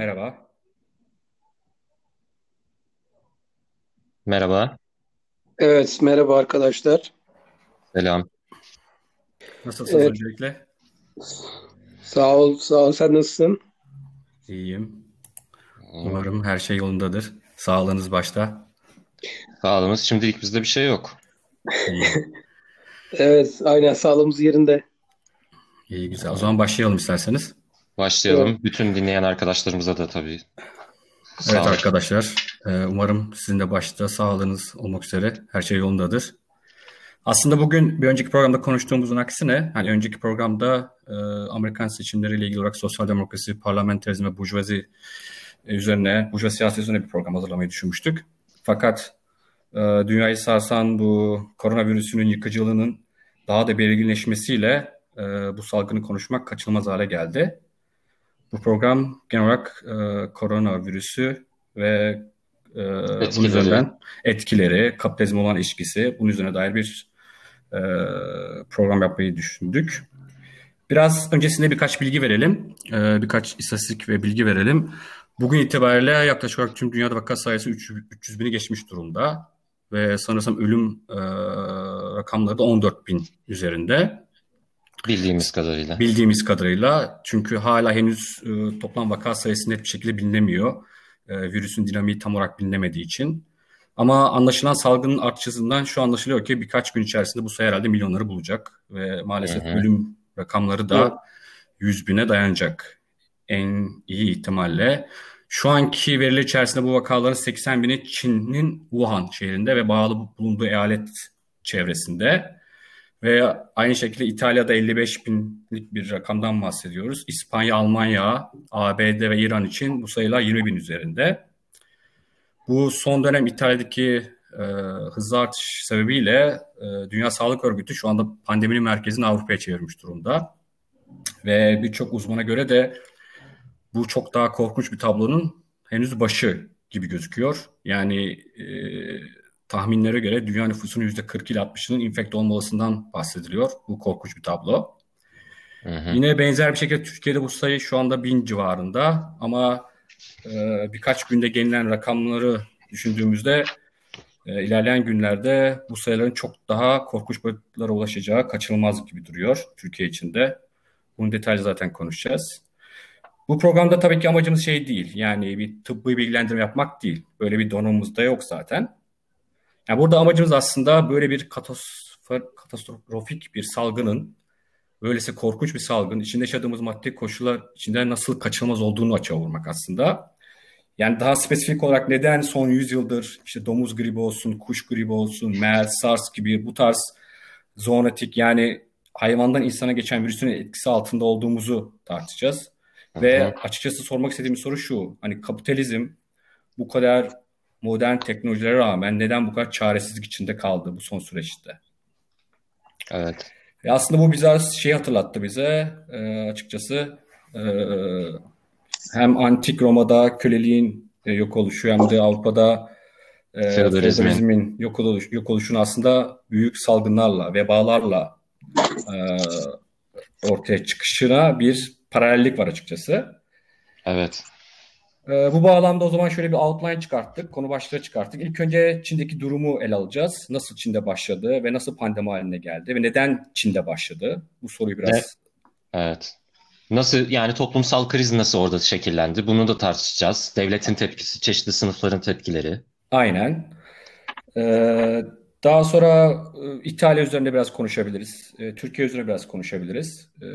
Merhaba. Merhaba, Evet, merhaba arkadaşlar. selam. Nasılsınız Evet, öncelikle? sağ ol, sağ ol. Sen nasılsın? İyiyim. Umarım her şey yolundadır. Sağlığınız başta. Sağlığımız şimdilik bizde bir şey yok. İyi. Evet, aynen sağlığımız yerinde. İyi güzel. O zaman başlayalım isterseniz. Evet, Başlayalım. Bütün dinleyen arkadaşlarımıza da tabii Evet sağlık. arkadaşlar. e, Umarım sizin de başta sağlığınız olmak üzere her şey yolundadır. Aslında bugün bir önceki programda konuştuğumuzun aksine hani önceki programda e, Amerikan seçimleriyle ilgili olarak sosyal demokrasi, parlamenterizm ve burjuvazi e, üzerine, burjuva siyaseti üzerine bir program hazırlamayı düşünmüştük. Fakat e, dünyayı sarsan bu koronavirüsünün yıkıcılığının daha da belirginleşmesiyle e, bu salgını konuşmak kaçınılmaz hale geldi. Bu program genel olarak e, koronavirüsü ve e, bunun Etkileri. üzerinden etkileri, kapitalizme olan ilişkisi, bunun üzerine dair bir e, program yapmayı düşündük. Biraz öncesinde birkaç bilgi verelim. Ee, birkaç istatistik ve bilgi verelim. Bugün itibariyle yaklaşık olarak tüm dünyada vaka sayısı 300, 300 bini geçmiş durumda. Ve sanırsam ölüm e, rakamları da 14 bin üzerinde. Bildiğimiz kadarıyla. Bildiğimiz kadarıyla. Çünkü hala henüz e, toplam vaka sayısı net bir şekilde bilinemiyor. E, virüsün dinamiği tam olarak bilinemediği için. Ama anlaşılan salgının artış hızından şu anlaşılıyor ki birkaç gün içerisinde bu sayı herhalde milyonları bulacak. Ve Hı maalesef hı. ölüm rakamları da 100 bine dayanacak en iyi ihtimalle. Şu anki veriler içerisinde bu vakaların 80 bini Çin'in Wuhan şehrinde ve bağlı bulunduğu eyalet çevresinde. Ve aynı şekilde İtalya'da 55 binlik bir rakamdan bahsediyoruz. İspanya, Almanya, ABD ve İran için bu sayılar 20 bin üzerinde. Bu son dönem İtalya'daki e, hızlı artış sebebiyle e, Dünya Sağlık Örgütü şu anda pandeminin merkezini Avrupa'ya çevirmiş durumda. Ve birçok uzmana göre de bu çok daha korkunç bir tablonun henüz başı gibi gözüküyor. Yani e, tahminlere göre dünya nüfusunun %40 ile 60'ının infekte olma olasılığından bahsediliyor. Bu korkunç bir tablo. Hı hı. Yine benzer bir şekilde Türkiye'de bu sayı şu anda bin civarında ama e, birkaç günde gelinen rakamları düşündüğümüzde e, ilerleyen günlerde bu sayıların çok daha korkunç boyutlara ulaşacağı kaçınılmaz gibi duruyor Türkiye için de. Bunu detaylı zaten konuşacağız. Bu programda tabii ki amacımız şey değil. Yani bir tıbbi bilgilendirme yapmak değil. Böyle bir donanımız da yok zaten. Yani burada amacımız aslında böyle bir katastrof- katastrofik bir salgının, böylesi korkunç bir salgın, içinde yaşadığımız maddi koşullar içinde nasıl kaçınılmaz olduğunu açığa vurmak aslında. Yani daha spesifik olarak neden son 100 yıldır işte domuz gribi olsun, kuş gribi olsun, MERS, SARS gibi bu tarz zoonotik yani hayvandan insana geçen virüsün etkisi altında olduğumuzu tartışacağız. Ve açıkçası sormak istediğim soru şu. Hani kapitalizm bu kadar modern teknolojilere rağmen neden bu kadar çaresizlik içinde kaldı bu son süreçte? Evet. Ve aslında bu bize şey hatırlattı bize e, açıkçası e, hem antik Roma'da köleliğin e, yok oluşu hem de Avrupa'da e, feodalizmin yok oluş, yok oluşunu aslında büyük salgınlarla, vebalarla e, ortaya çıkışına bir paralellik var açıkçası. Evet. Ee, bu bağlamda o zaman şöyle bir outline çıkarttık, konu başlığı çıkarttık. İlk önce Çin'deki durumu ele alacağız. Nasıl Çin'de başladı ve nasıl pandemi haline geldi ve neden Çin'de başladı? Bu soruyu biraz evet. Nasıl yani toplumsal kriz nasıl orada şekillendi? Bunu da tartışacağız. Devletin tepkisi, çeşitli sınıfların tepkileri. aynen. Ee, daha sonra e, İtalya üzerinde biraz konuşabiliriz. E, Türkiye üzerine biraz konuşabiliriz. E,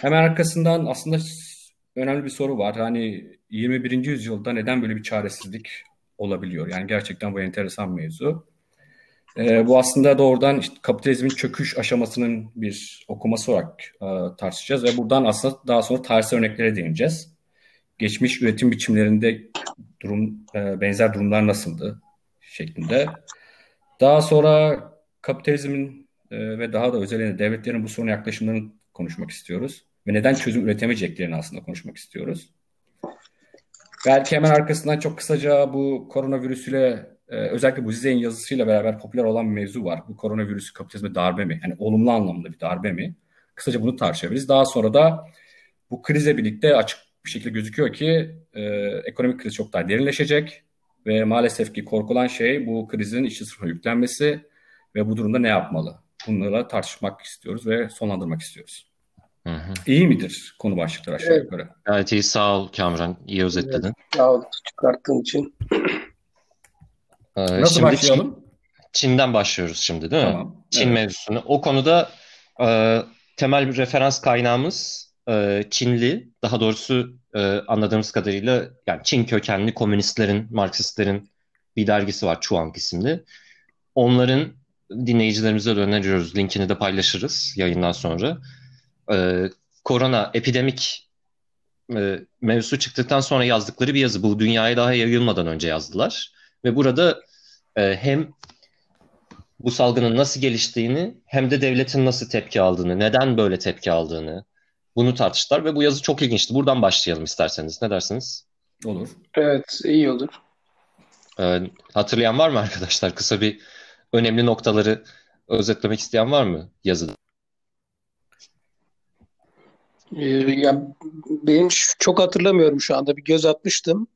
hemen arkasından aslında önemli bir soru var. Hani 21. yüzyılda neden böyle bir çaresizlik olabiliyor? Yani gerçekten bu enteresan mevzu. Ee, bu aslında doğrudan işte kapitalizmin çöküş aşamasının bir okuması olarak e, tartışacağız ve buradan aslında daha sonra tarihsel örneklere değineceğiz. Geçmiş üretim biçimlerinde durum e, benzer durumlar nasıldı şeklinde. Daha sonra kapitalizmin e, ve daha da özellikle devletlerin bu soruna yaklaşımlarını konuşmak istiyoruz ve neden çözüm üretemeyeceklerini aslında konuşmak istiyoruz. Belki hemen arkasından çok kısaca bu koronavirüsüyle e, özellikle bu Zizek'in yazısıyla beraber popüler olan bir mevzu var. Bu koronavirüsü kapitalizme darbe mi? Yani olumlu anlamda bir darbe mi? Kısaca bunu tartışabiliriz. Daha sonra da bu krize birlikte açık bir şekilde gözüküyor ki e, ekonomik kriz çok daha derinleşecek ve maalesef ki korkulan şey bu krizin işçi sınıfına yüklenmesi ve bu durumda ne yapmalı? Bunları tartışmak istiyoruz ve sonlandırmak istiyoruz. Hı hı. İyi midir konu başlıkları aşağı evet. yukarı? Gayet iyi. Sağ ol Kamran. İyi özetledin. Evet, sağ ol çıkarttığın için. Ee, Nasıl şimdi başlayalım? Çin, Çin'den başlıyoruz şimdi değil mi? Tamam. Çin evet. mevzusunu. O konuda e, temel bir referans kaynağımız e, Çinli. Daha doğrusu e, anladığımız kadarıyla yani Çin kökenli komünistlerin, Marksistlerin bir dergisi var Chuang isimli. Onların dinleyicilerimize de öneriyoruz. Linkini de paylaşırız yayından sonra. Ee, korona, epidemik e, mevzusu çıktıktan sonra yazdıkları bir yazı. Bu dünyaya daha yayılmadan önce yazdılar. Ve burada e, hem bu salgının nasıl geliştiğini hem de devletin nasıl tepki aldığını, neden böyle tepki aldığını bunu tartıştılar ve bu yazı çok ilginçti. Buradan başlayalım isterseniz. Ne dersiniz? Olur. Evet, iyi olur. Ee, hatırlayan var mı arkadaşlar? Kısa bir önemli noktaları özetlemek isteyen var mı yazıda? Ee, ya benim çok hatırlamıyorum şu anda. Bir göz atmıştım.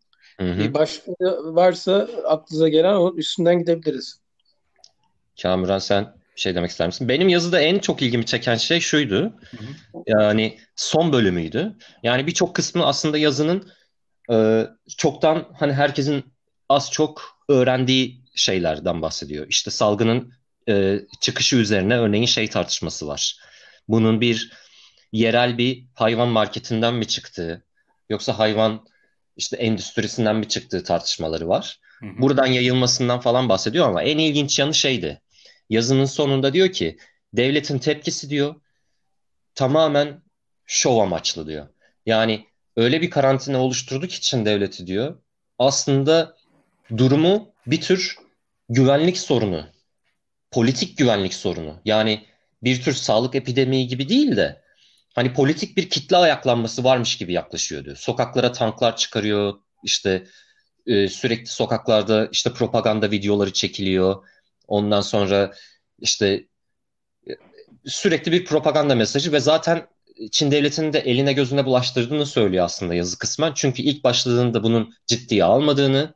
Hı hı. Bir başka varsa aklınıza gelen onun üstünden gidebiliriz. Kamuran sen bir şey demek ister misin? Benim yazıda en çok ilgimi çeken şey şuydu. Hı hı. Yani son bölümüydü. Yani birçok kısmı aslında yazının e, çoktan hani herkesin az çok öğrendiği şeylerden bahsediyor. İşte salgının e, çıkışı üzerine örneğin şey tartışması var. Bunun bir yerel bir hayvan marketinden mi çıktığı yoksa hayvan işte endüstrisinden mi çıktığı tartışmaları var. Hı hı. Buradan yayılmasından falan bahsediyor ama en ilginç yanı şeydi. Yazının sonunda diyor ki devletin tepkisi diyor tamamen şov amaçlı diyor. Yani öyle bir karantina oluşturduk için devleti diyor. Aslında durumu bir tür güvenlik sorunu, politik güvenlik sorunu. Yani bir tür sağlık epidemiği gibi değil de hani politik bir kitle ayaklanması varmış gibi yaklaşıyor diyor. Sokaklara tanklar çıkarıyor, işte e, sürekli sokaklarda işte propaganda videoları çekiliyor. Ondan sonra işte e, sürekli bir propaganda mesajı ve zaten Çin devletinin de eline gözüne bulaştırdığını söylüyor aslında yazı kısmen. Çünkü ilk başladığında bunun ciddiye almadığını,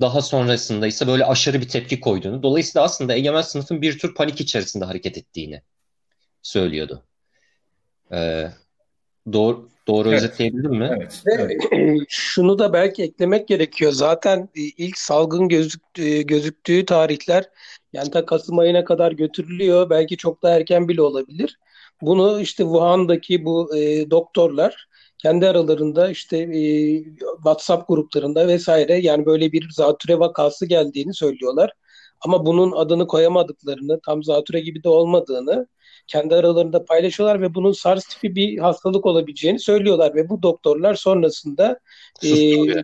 daha sonrasında ise böyle aşırı bir tepki koyduğunu. Dolayısıyla aslında egemen sınıfın bir tür panik içerisinde hareket ettiğini söylüyordu. Ee, doğru doğru evet. özetleyebildim mi? Evet. Ve şunu da belki eklemek gerekiyor. Zaten ilk salgın gözüktüğü, gözüktüğü tarihler yani ta Kasım ayına kadar götürülüyor. Belki çok da erken bile olabilir. Bunu işte Wuhan'daki bu e, doktorlar kendi aralarında işte e, WhatsApp gruplarında vesaire yani böyle bir zatüre vakası geldiğini söylüyorlar. Ama bunun adını koyamadıklarını, tam zatüre gibi de olmadığını kendi aralarında paylaşıyorlar ve bunun SARS tipi bir hastalık olabileceğini söylüyorlar ve bu doktorlar sonrasında e, işte,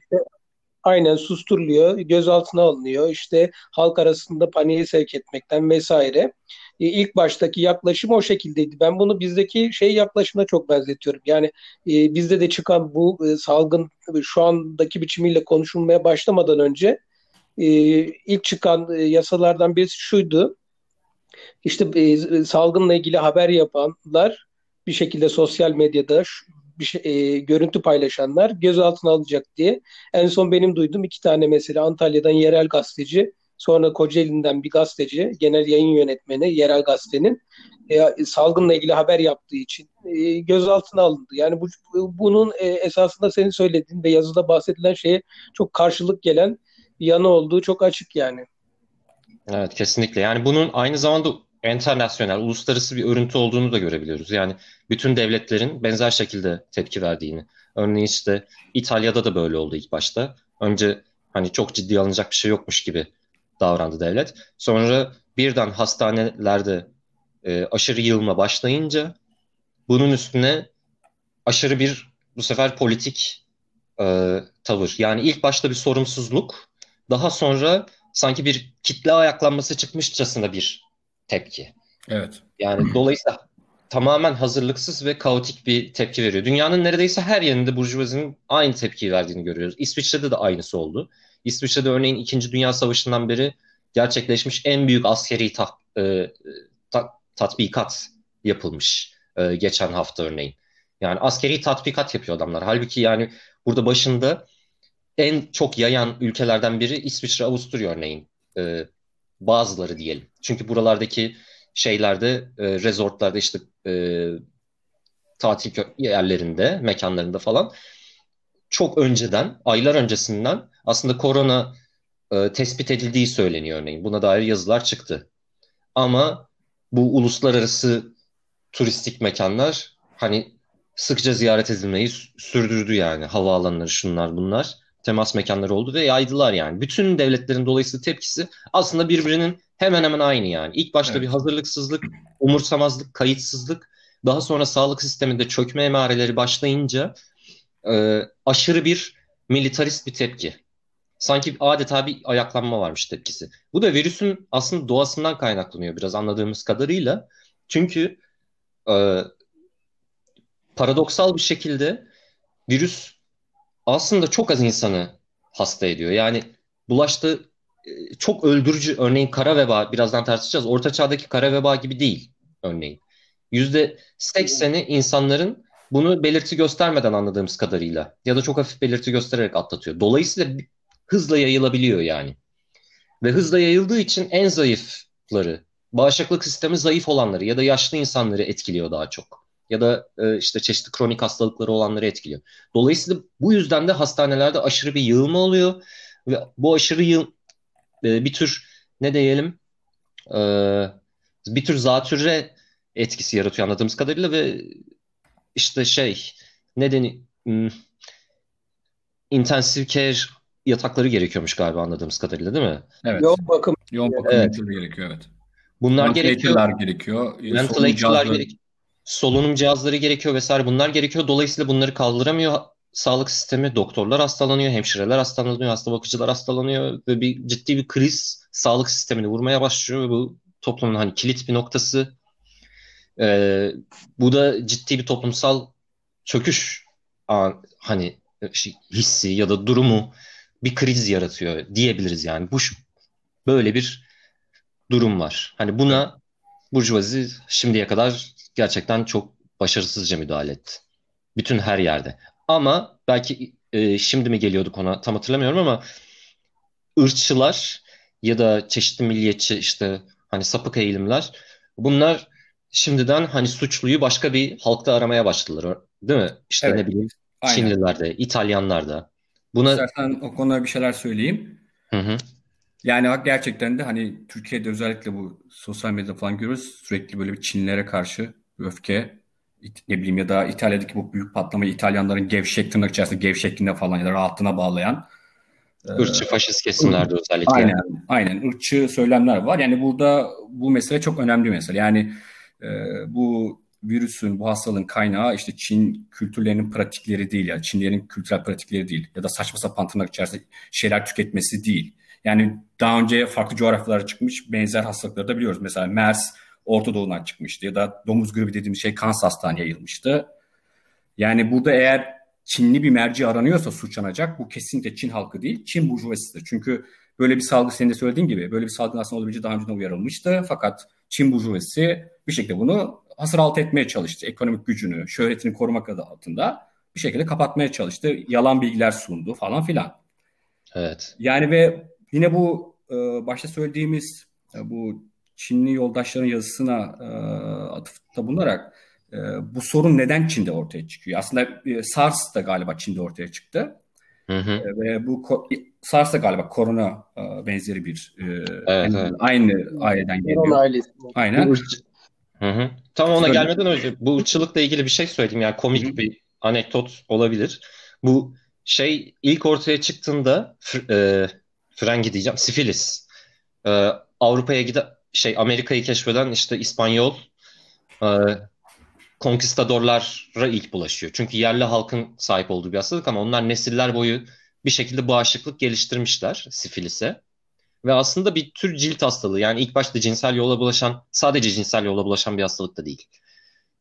aynen susturuluyor, gözaltına alınıyor, işte halk arasında paniğe sevk etmekten vesaire. E, ilk baştaki yaklaşım o şekildeydi. Ben bunu bizdeki şey yaklaşımına çok benzetiyorum. Yani e, bizde de çıkan bu e, salgın şu andaki biçimiyle konuşulmaya başlamadan önce e, ilk çıkan e, yasalardan birisi şuydu. İşte e, salgınla ilgili haber yapanlar bir şekilde sosyal medyada bir şey, e, görüntü paylaşanlar gözaltına alacak diye. En son benim duyduğum iki tane mesela Antalya'dan yerel gazeteci Sonra Kocaeli'nden bir gazeteci, genel yayın yönetmeni yerel gazetenin e, salgınla ilgili haber yaptığı için e, gözaltına alındı. Yani bu bunun e, esasında senin söylediğin ve yazıda bahsedilen şeye çok karşılık gelen yanı olduğu çok açık yani. Evet kesinlikle. Yani bunun aynı zamanda internasyonel, uluslararası bir örüntü olduğunu da görebiliyoruz. Yani bütün devletlerin benzer şekilde tepki verdiğini. Örneğin işte İtalya'da da böyle oldu ilk başta. Önce hani çok ciddi alınacak bir şey yokmuş gibi davrandı devlet. Sonra birden hastanelerde e, aşırı yığılma başlayınca bunun üstüne aşırı bir bu sefer politik e, tavır. Yani ilk başta bir sorumsuzluk, daha sonra sanki bir kitle ayaklanması çıkmışçasına bir tepki. Evet. Yani dolayısıyla tamamen hazırlıksız ve kaotik bir tepki veriyor. Dünyanın neredeyse her yerinde burjuvazinin aynı tepkiyi verdiğini görüyoruz. İsviçre'de de aynısı oldu. İsviçre'de örneğin 2. Dünya Savaşı'ndan beri gerçekleşmiş en büyük askeri ta, e, ta, tatbikat yapılmış e, geçen hafta örneğin. Yani askeri tatbikat yapıyor adamlar. Halbuki yani burada başında en çok yayan ülkelerden biri İsviçre, Avusturya örneğin. Ee, bazıları diyelim. Çünkü buralardaki şeylerde, e, resortlarda işte e, tatil yerlerinde, mekanlarında falan çok önceden, aylar öncesinden aslında korona e, tespit edildiği söyleniyor örneğin. Buna dair yazılar çıktı. Ama bu uluslararası turistik mekanlar hani sıkça ziyaret edilmeyi sürdürdü yani. Havaalanları şunlar bunlar. Temas mekanları oldu ve yaydılar yani. Bütün devletlerin dolayısıyla tepkisi aslında birbirinin hemen hemen aynı yani. İlk başta evet. bir hazırlıksızlık, umursamazlık, kayıtsızlık. Daha sonra sağlık sisteminde çökme emareleri başlayınca e, aşırı bir militarist bir tepki. Sanki adeta bir ayaklanma varmış tepkisi. Bu da virüsün aslında doğasından kaynaklanıyor biraz anladığımız kadarıyla. Çünkü e, paradoksal bir şekilde virüs aslında çok az insanı hasta ediyor. Yani bulaştığı e, çok öldürücü örneğin kara veba birazdan tartışacağız. Orta çağdaki kara veba gibi değil örneğin. Yüzde sekseni insanların bunu belirti göstermeden anladığımız kadarıyla ya da çok hafif belirti göstererek atlatıyor. Dolayısıyla hızla yayılabiliyor yani. Ve hızla yayıldığı için en zayıfları, bağışıklık sistemi zayıf olanları ya da yaşlı insanları etkiliyor daha çok. Ya da e, işte çeşitli kronik hastalıkları olanları etkiliyor. Dolayısıyla bu yüzden de hastanelerde aşırı bir yığılma oluyor. Ve bu aşırı yığ e, bir tür ne diyelim e, bir tür zatürre etkisi yaratıyor anladığımız kadarıyla ve işte şey nedeni hmm, intensive care yatakları gerekiyormuş galiba anladığımız kadarıyla değil mi? Evet. Yoğun bakım. Yoğun bakım evet. gerekiyor evet. Bunlar gerekiyor. gerekiyor. Ventilatorlar gerekiyor. Solunum cihazları gerekiyor vesaire bunlar gerekiyor. Dolayısıyla bunları kaldıramıyor sağlık sistemi. Doktorlar hastalanıyor, hemşireler hastalanıyor, hasta bakıcılar hastalanıyor ve bir ciddi bir kriz sağlık sistemini vurmaya başlıyor ve bu toplumun hani kilit bir noktası. Ee, bu da ciddi bir toplumsal çöküş hani şey, hissi ya da durumu bir kriz yaratıyor diyebiliriz yani. Bu böyle bir durum var. Hani buna Burjuvazi şimdiye kadar gerçekten çok başarısızca müdahale etti. Bütün her yerde. Ama belki e, şimdi mi geliyorduk ona tam hatırlamıyorum ama ırkçılar ya da çeşitli milliyetçi işte hani sapık eğilimler bunlar şimdiden hani suçluyu başka bir halkta aramaya başladılar. Değil mi? İşte evet. ne bileyim Aynen. Çinliler de, İtalyanlar da. Buna... İstersen o konuda bir şeyler söyleyeyim. Hı hı. Yani gerçekten de hani Türkiye'de özellikle bu sosyal medyada falan görüyoruz. Sürekli böyle bir Çinlilere karşı öfke ne bileyim ya da İtalya'daki bu büyük patlamayı İtalyanların gevşek tırnak içerisinde gevşekliğine falan ya da rahatlığına bağlayan Irkçı faşist kesimlerde özellikle. Aynen, aynen. Irkçı söylemler var. Yani burada bu mesele çok önemli bir mesele. Yani e, bu virüsün, bu hastalığın kaynağı işte Çin kültürlerinin pratikleri değil ya. Çinlerin kültürel pratikleri değil. Ya da saçma sapan tırnak içerisinde şeyler tüketmesi değil. Yani daha önce farklı coğrafyalara çıkmış benzer hastalıkları da biliyoruz. Mesela MERS Orta Doğu'dan çıkmıştı ya da domuz gribi dediğimiz şey Kansas'tan yayılmıştı. Yani burada eğer Çinli bir merci aranıyorsa suçlanacak bu kesinlikle Çin halkı değil, Çin burjuvazisidir. Çünkü böyle bir salgı senin de söylediğin gibi böyle bir salgın aslında olabileceği daha önceden uyarılmıştı. Fakat Çin burjuvazisi bir şekilde bunu hasır alt etmeye çalıştı. Ekonomik gücünü, şöhretini korumak adı altında bir şekilde kapatmaya çalıştı. Yalan bilgiler sundu falan filan. Evet. Yani ve yine bu e, başta söylediğimiz e, bu Çinli yoldaşların yazısına e, atıfta bulunarak e, bu sorun neden Çin'de ortaya çıkıyor? Aslında e, SARS da galiba Çin'de ortaya çıktı. Hı hı. E, ve bu SARS da galiba korona e, benzeri bir e, evet, evet. aynı aileden geliyor. Ailesi. Aynen. Hı hı. Tam ona gelmeden önce bu ırkçılıkla ilgili bir şey söyleyeyim. Yani komik hı hı. bir anekdot olabilir. Bu şey ilk ortaya çıktığında e, frengi diyeceğim sifilis. E, Avrupa'ya giden şey Amerika'yı keşfeden işte İspanyol e, konkistadorlara ilk bulaşıyor. Çünkü yerli halkın sahip olduğu bir hastalık ama onlar nesiller boyu bir şekilde bağışıklık geliştirmişler sifilise. Ve aslında bir tür cilt hastalığı. Yani ilk başta cinsel yola bulaşan, sadece cinsel yola bulaşan bir hastalık da değil.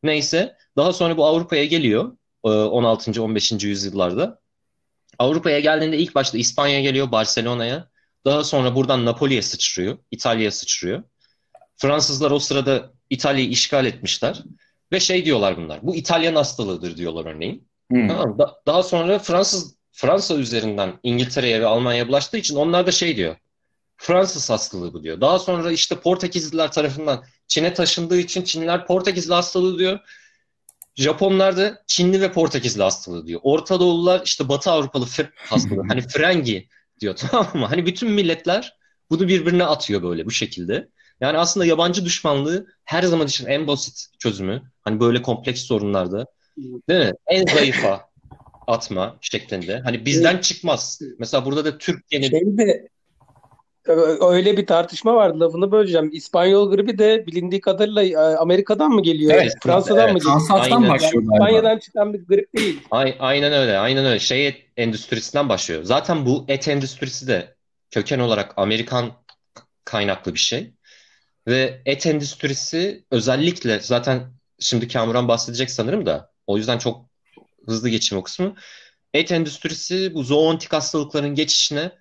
Neyse, daha sonra bu Avrupa'ya geliyor 16. E, 15. yüzyıllarda. Avrupa'ya geldiğinde ilk başta İspanya'ya geliyor, Barcelona'ya. Daha sonra buradan Napoli'ye sıçrıyor, İtalya'ya sıçrıyor. Fransızlar o sırada İtalya'yı işgal etmişler. ve şey diyorlar bunlar. Bu İtalyan hastalığıdır diyorlar örneğin. Hmm. Tamam, da, daha sonra Fransız Fransa üzerinden İngiltere'ye ve Almanya'ya bulaştığı için onlar da şey diyor. Fransız hastalığı bu diyor. Daha sonra işte Portekizliler tarafından Çin'e taşındığı için Çinliler Portekizli hastalığı diyor. Japonlar da Çinli ve Portekizli hastalığı diyor. Orta Doğulular işte Batı Avrupalı hastalığı. hani frengi diyor tamam mı? Hani bütün milletler bunu birbirine atıyor böyle bu şekilde. Yani aslında yabancı düşmanlığı her zaman için en basit çözümü. Hani böyle kompleks sorunlarda değil mi? En zayıfa atma şeklinde. Hani bizden çıkmaz. Mesela burada da Türkiye'nin... Şeyde, öyle bir tartışma vardı lafını böleceğim. İspanyol gribi de bilindiği kadarıyla e, Amerika'dan mı geliyor? Evet, Fransa'dan evet. mı geliyor? Kansas'tan başlıyor yani İspanya'dan çıkan bir grip değil. Aynen öyle. Aynen öyle. Şey et endüstrisinden başlıyor. Zaten bu et endüstrisi de köken olarak Amerikan kaynaklı bir şey. Ve et endüstrisi özellikle zaten şimdi Kamuran bahsedecek sanırım da o yüzden çok hızlı geçeyim o kısmı. Et endüstrisi bu zoontik hastalıkların geçişine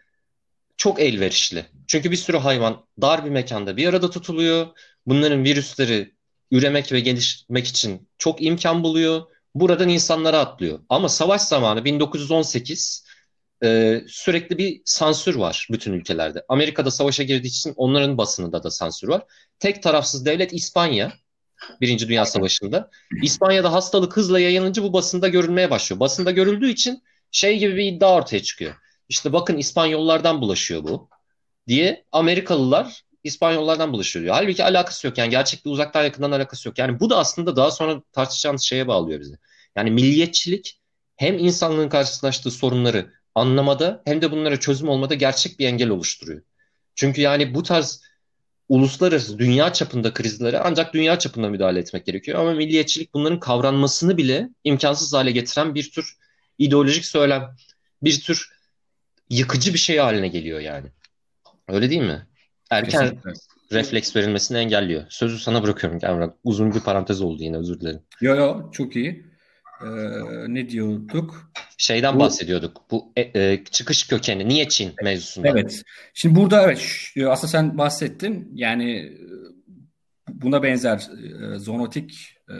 çok elverişli. Çünkü bir sürü hayvan dar bir mekanda bir arada tutuluyor. Bunların virüsleri üremek ve gelişmek için çok imkan buluyor. Buradan insanlara atlıyor. Ama savaş zamanı 1918 e, sürekli bir sansür var bütün ülkelerde. Amerika'da savaşa girdiği için onların basınında da sansür var. Tek tarafsız devlet İspanya. Birinci Dünya Savaşı'nda. İspanya'da hastalık hızla yayılınca bu basında görülmeye başlıyor. Basında görüldüğü için şey gibi bir iddia ortaya çıkıyor. İşte bakın İspanyollardan bulaşıyor bu diye Amerikalılar İspanyollardan bulaşıyor diyor. Halbuki alakası yok. Yani gerçekte uzaktan yakından alakası yok. Yani bu da aslında daha sonra tartışacağımız şeye bağlıyor bizi. Yani milliyetçilik hem insanlığın karşılaştığı sorunları anlamada hem de bunlara çözüm olmada gerçek bir engel oluşturuyor. Çünkü yani bu tarz uluslararası dünya çapında krizlere ancak dünya çapında müdahale etmek gerekiyor. Ama milliyetçilik bunların kavranmasını bile imkansız hale getiren bir tür ideolojik söylem, bir tür yıkıcı bir şey haline geliyor yani. Öyle değil mi? Erken Kesinlikle. refleks verilmesini engelliyor. Sözü sana bırakıyorum Kamran. Uzun bir parantez oldu yine özür dilerim. Yo yo çok iyi. Ee, ne diyorduk? Şeyden bu, bahsediyorduk. Bu e, e, çıkış kökeni. Niye Çin mevzusunda? Evet. Şimdi burada evet aslında sen bahsettin. Yani e, buna benzer e, zoonotik e,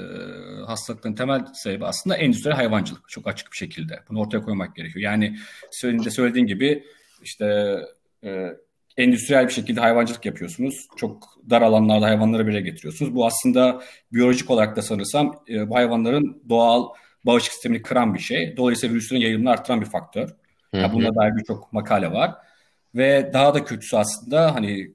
hastalıkların temel sebebi aslında endüstriyel hayvancılık. Çok açık bir şekilde. Bunu ortaya koymak gerekiyor. Yani söylediğin, söylediğin gibi işte e, endüstriyel bir şekilde hayvancılık yapıyorsunuz. Çok dar alanlarda hayvanları bile getiriyorsunuz. Bu aslında biyolojik olarak da sanırsam e, bu hayvanların doğal bağışıklık sistemini kıran bir şey. Dolayısıyla virüslerin yayılımını arttıran bir faktör. Yani buna dair birçok makale var. Ve daha da kötüsü aslında hani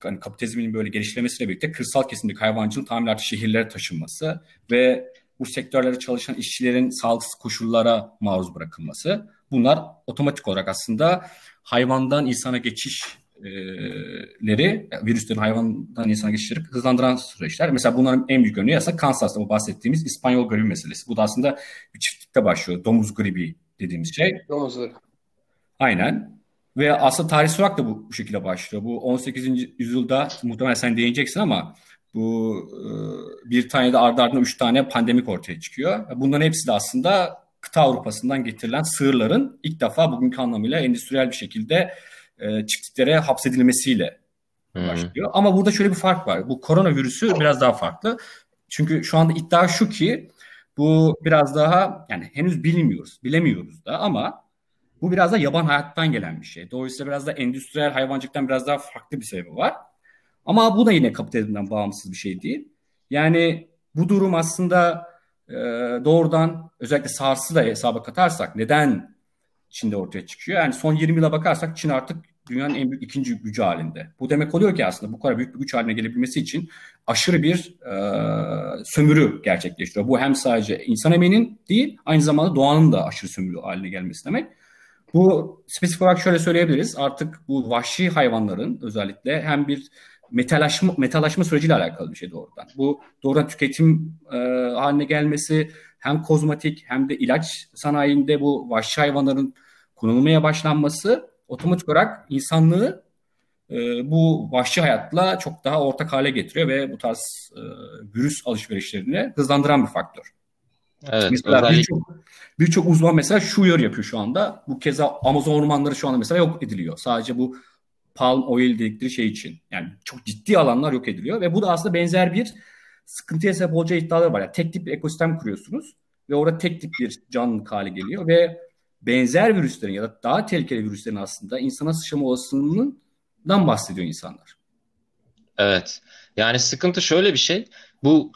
hani kapitalizmin böyle gelişmesiyle birlikte kırsal kesimdeki hayvancılığın tamamen şehirlere taşınması ve bu sektörlerde çalışan işçilerin sağlıksız koşullara maruz bırakılması. Bunlar otomatik olarak aslında hayvandan insana geçiş leri, virüslerin hayvandan insana geçişleri hızlandıran süreçler. Mesela bunların en büyük örneği aslında Kansas'ta bu bahsettiğimiz İspanyol gribi meselesi. Bu da aslında bir çiftlikte başlıyor. Domuz gribi dediğimiz şey. Domuz gribi. Aynen. Ve aslında tarihsel olarak da bu, bu şekilde başlıyor. Bu 18. yüzyılda muhtemelen sen değineceksin ama bu bir tane de ardı ardına üç tane pandemik ortaya çıkıyor. Bunların hepsi de aslında kıta Avrupa'sından getirilen sığırların ilk defa bugünkü anlamıyla endüstriyel bir şekilde e, çiftliklere hapsedilmesiyle hmm. başlıyor. Ama burada şöyle bir fark var. Bu koronavirüsü biraz daha farklı. Çünkü şu anda iddia şu ki bu biraz daha yani henüz bilmiyoruz, bilemiyoruz da ama bu biraz da yaban hayattan gelen bir şey. Dolayısıyla biraz da endüstriyel hayvancılıktan biraz daha farklı bir sebebi var. Ama bu da yine kapitalizmden bağımsız bir şey değil. Yani bu durum aslında e, doğrudan özellikle SARS'ı da hesaba katarsak neden Çin'de ortaya çıkıyor. Yani son 20 yıla bakarsak Çin artık dünyanın en büyük ikinci gücü halinde. Bu demek oluyor ki aslında bu kadar büyük bir güç haline gelebilmesi için aşırı bir e, sömürü gerçekleştiriyor. Bu hem sadece insan emeğinin değil aynı zamanda doğanın da aşırı sömürü haline gelmesi demek. Bu spesifik olarak şöyle söyleyebiliriz. Artık bu vahşi hayvanların özellikle hem bir metalaşma, metalaşma süreciyle alakalı bir şey doğrudan. Bu doğrudan tüketim e, haline gelmesi hem kozmetik hem de ilaç sanayinde bu vahşi hayvanların kullanılmaya başlanması otomatik olarak insanlığı e, bu vahşi hayatla çok daha ortak hale getiriyor ve bu tarz e, virüs alışverişlerini hızlandıran bir faktör. Evet, mesela özellikle... birçok birçok uzman mesela şu uyarı yapıyor şu anda. Bu keza Amazon ormanları şu anda mesela yok ediliyor. Sadece bu palm oil dedikleri şey için. Yani çok ciddi alanlar yok ediliyor ve bu da aslında benzer bir sıkıntıya sebep olacağı iddiaları var. Yani tek tip bir ekosistem kuruyorsunuz ve orada tek tip bir canlılık hali geliyor ve benzer virüslerin ya da daha tehlikeli virüslerin aslında insana sıçrama olasılığından bahsediyor insanlar. Evet. Yani sıkıntı şöyle bir şey. Bu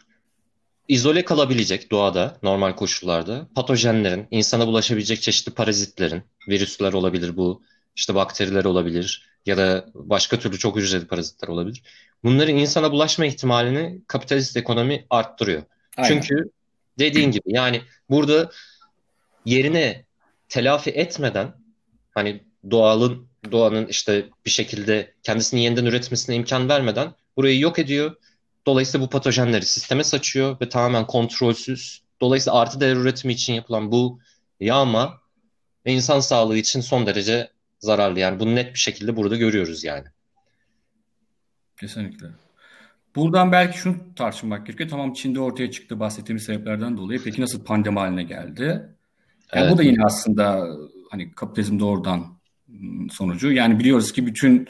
izole kalabilecek doğada, normal koşullarda patojenlerin, insana bulaşabilecek çeşitli parazitlerin, virüsler olabilir bu, işte bakteriler olabilir ya da başka türlü çok hücreli parazitler olabilir. Bunların insana bulaşma ihtimalini kapitalist ekonomi arttırıyor. Aynen. Çünkü dediğin gibi yani burada yerine telafi etmeden hani doğalın doğanın işte bir şekilde kendisini yeniden üretmesine imkan vermeden burayı yok ediyor. Dolayısıyla bu patojenleri sisteme saçıyor ve tamamen kontrolsüz. Dolayısıyla artı değer üretimi için yapılan bu yağma ve insan sağlığı için son derece zararlı. Yani bunu net bir şekilde burada görüyoruz yani. Kesinlikle. Buradan belki şunu tartışmak gerekiyor. Tamam Çin'de ortaya çıktı bahsettiğimiz sebeplerden dolayı. Peki nasıl pandemi haline geldi? Yani evet. Bu da yine aslında hani kapitalizm doğrudan sonucu. Yani biliyoruz ki bütün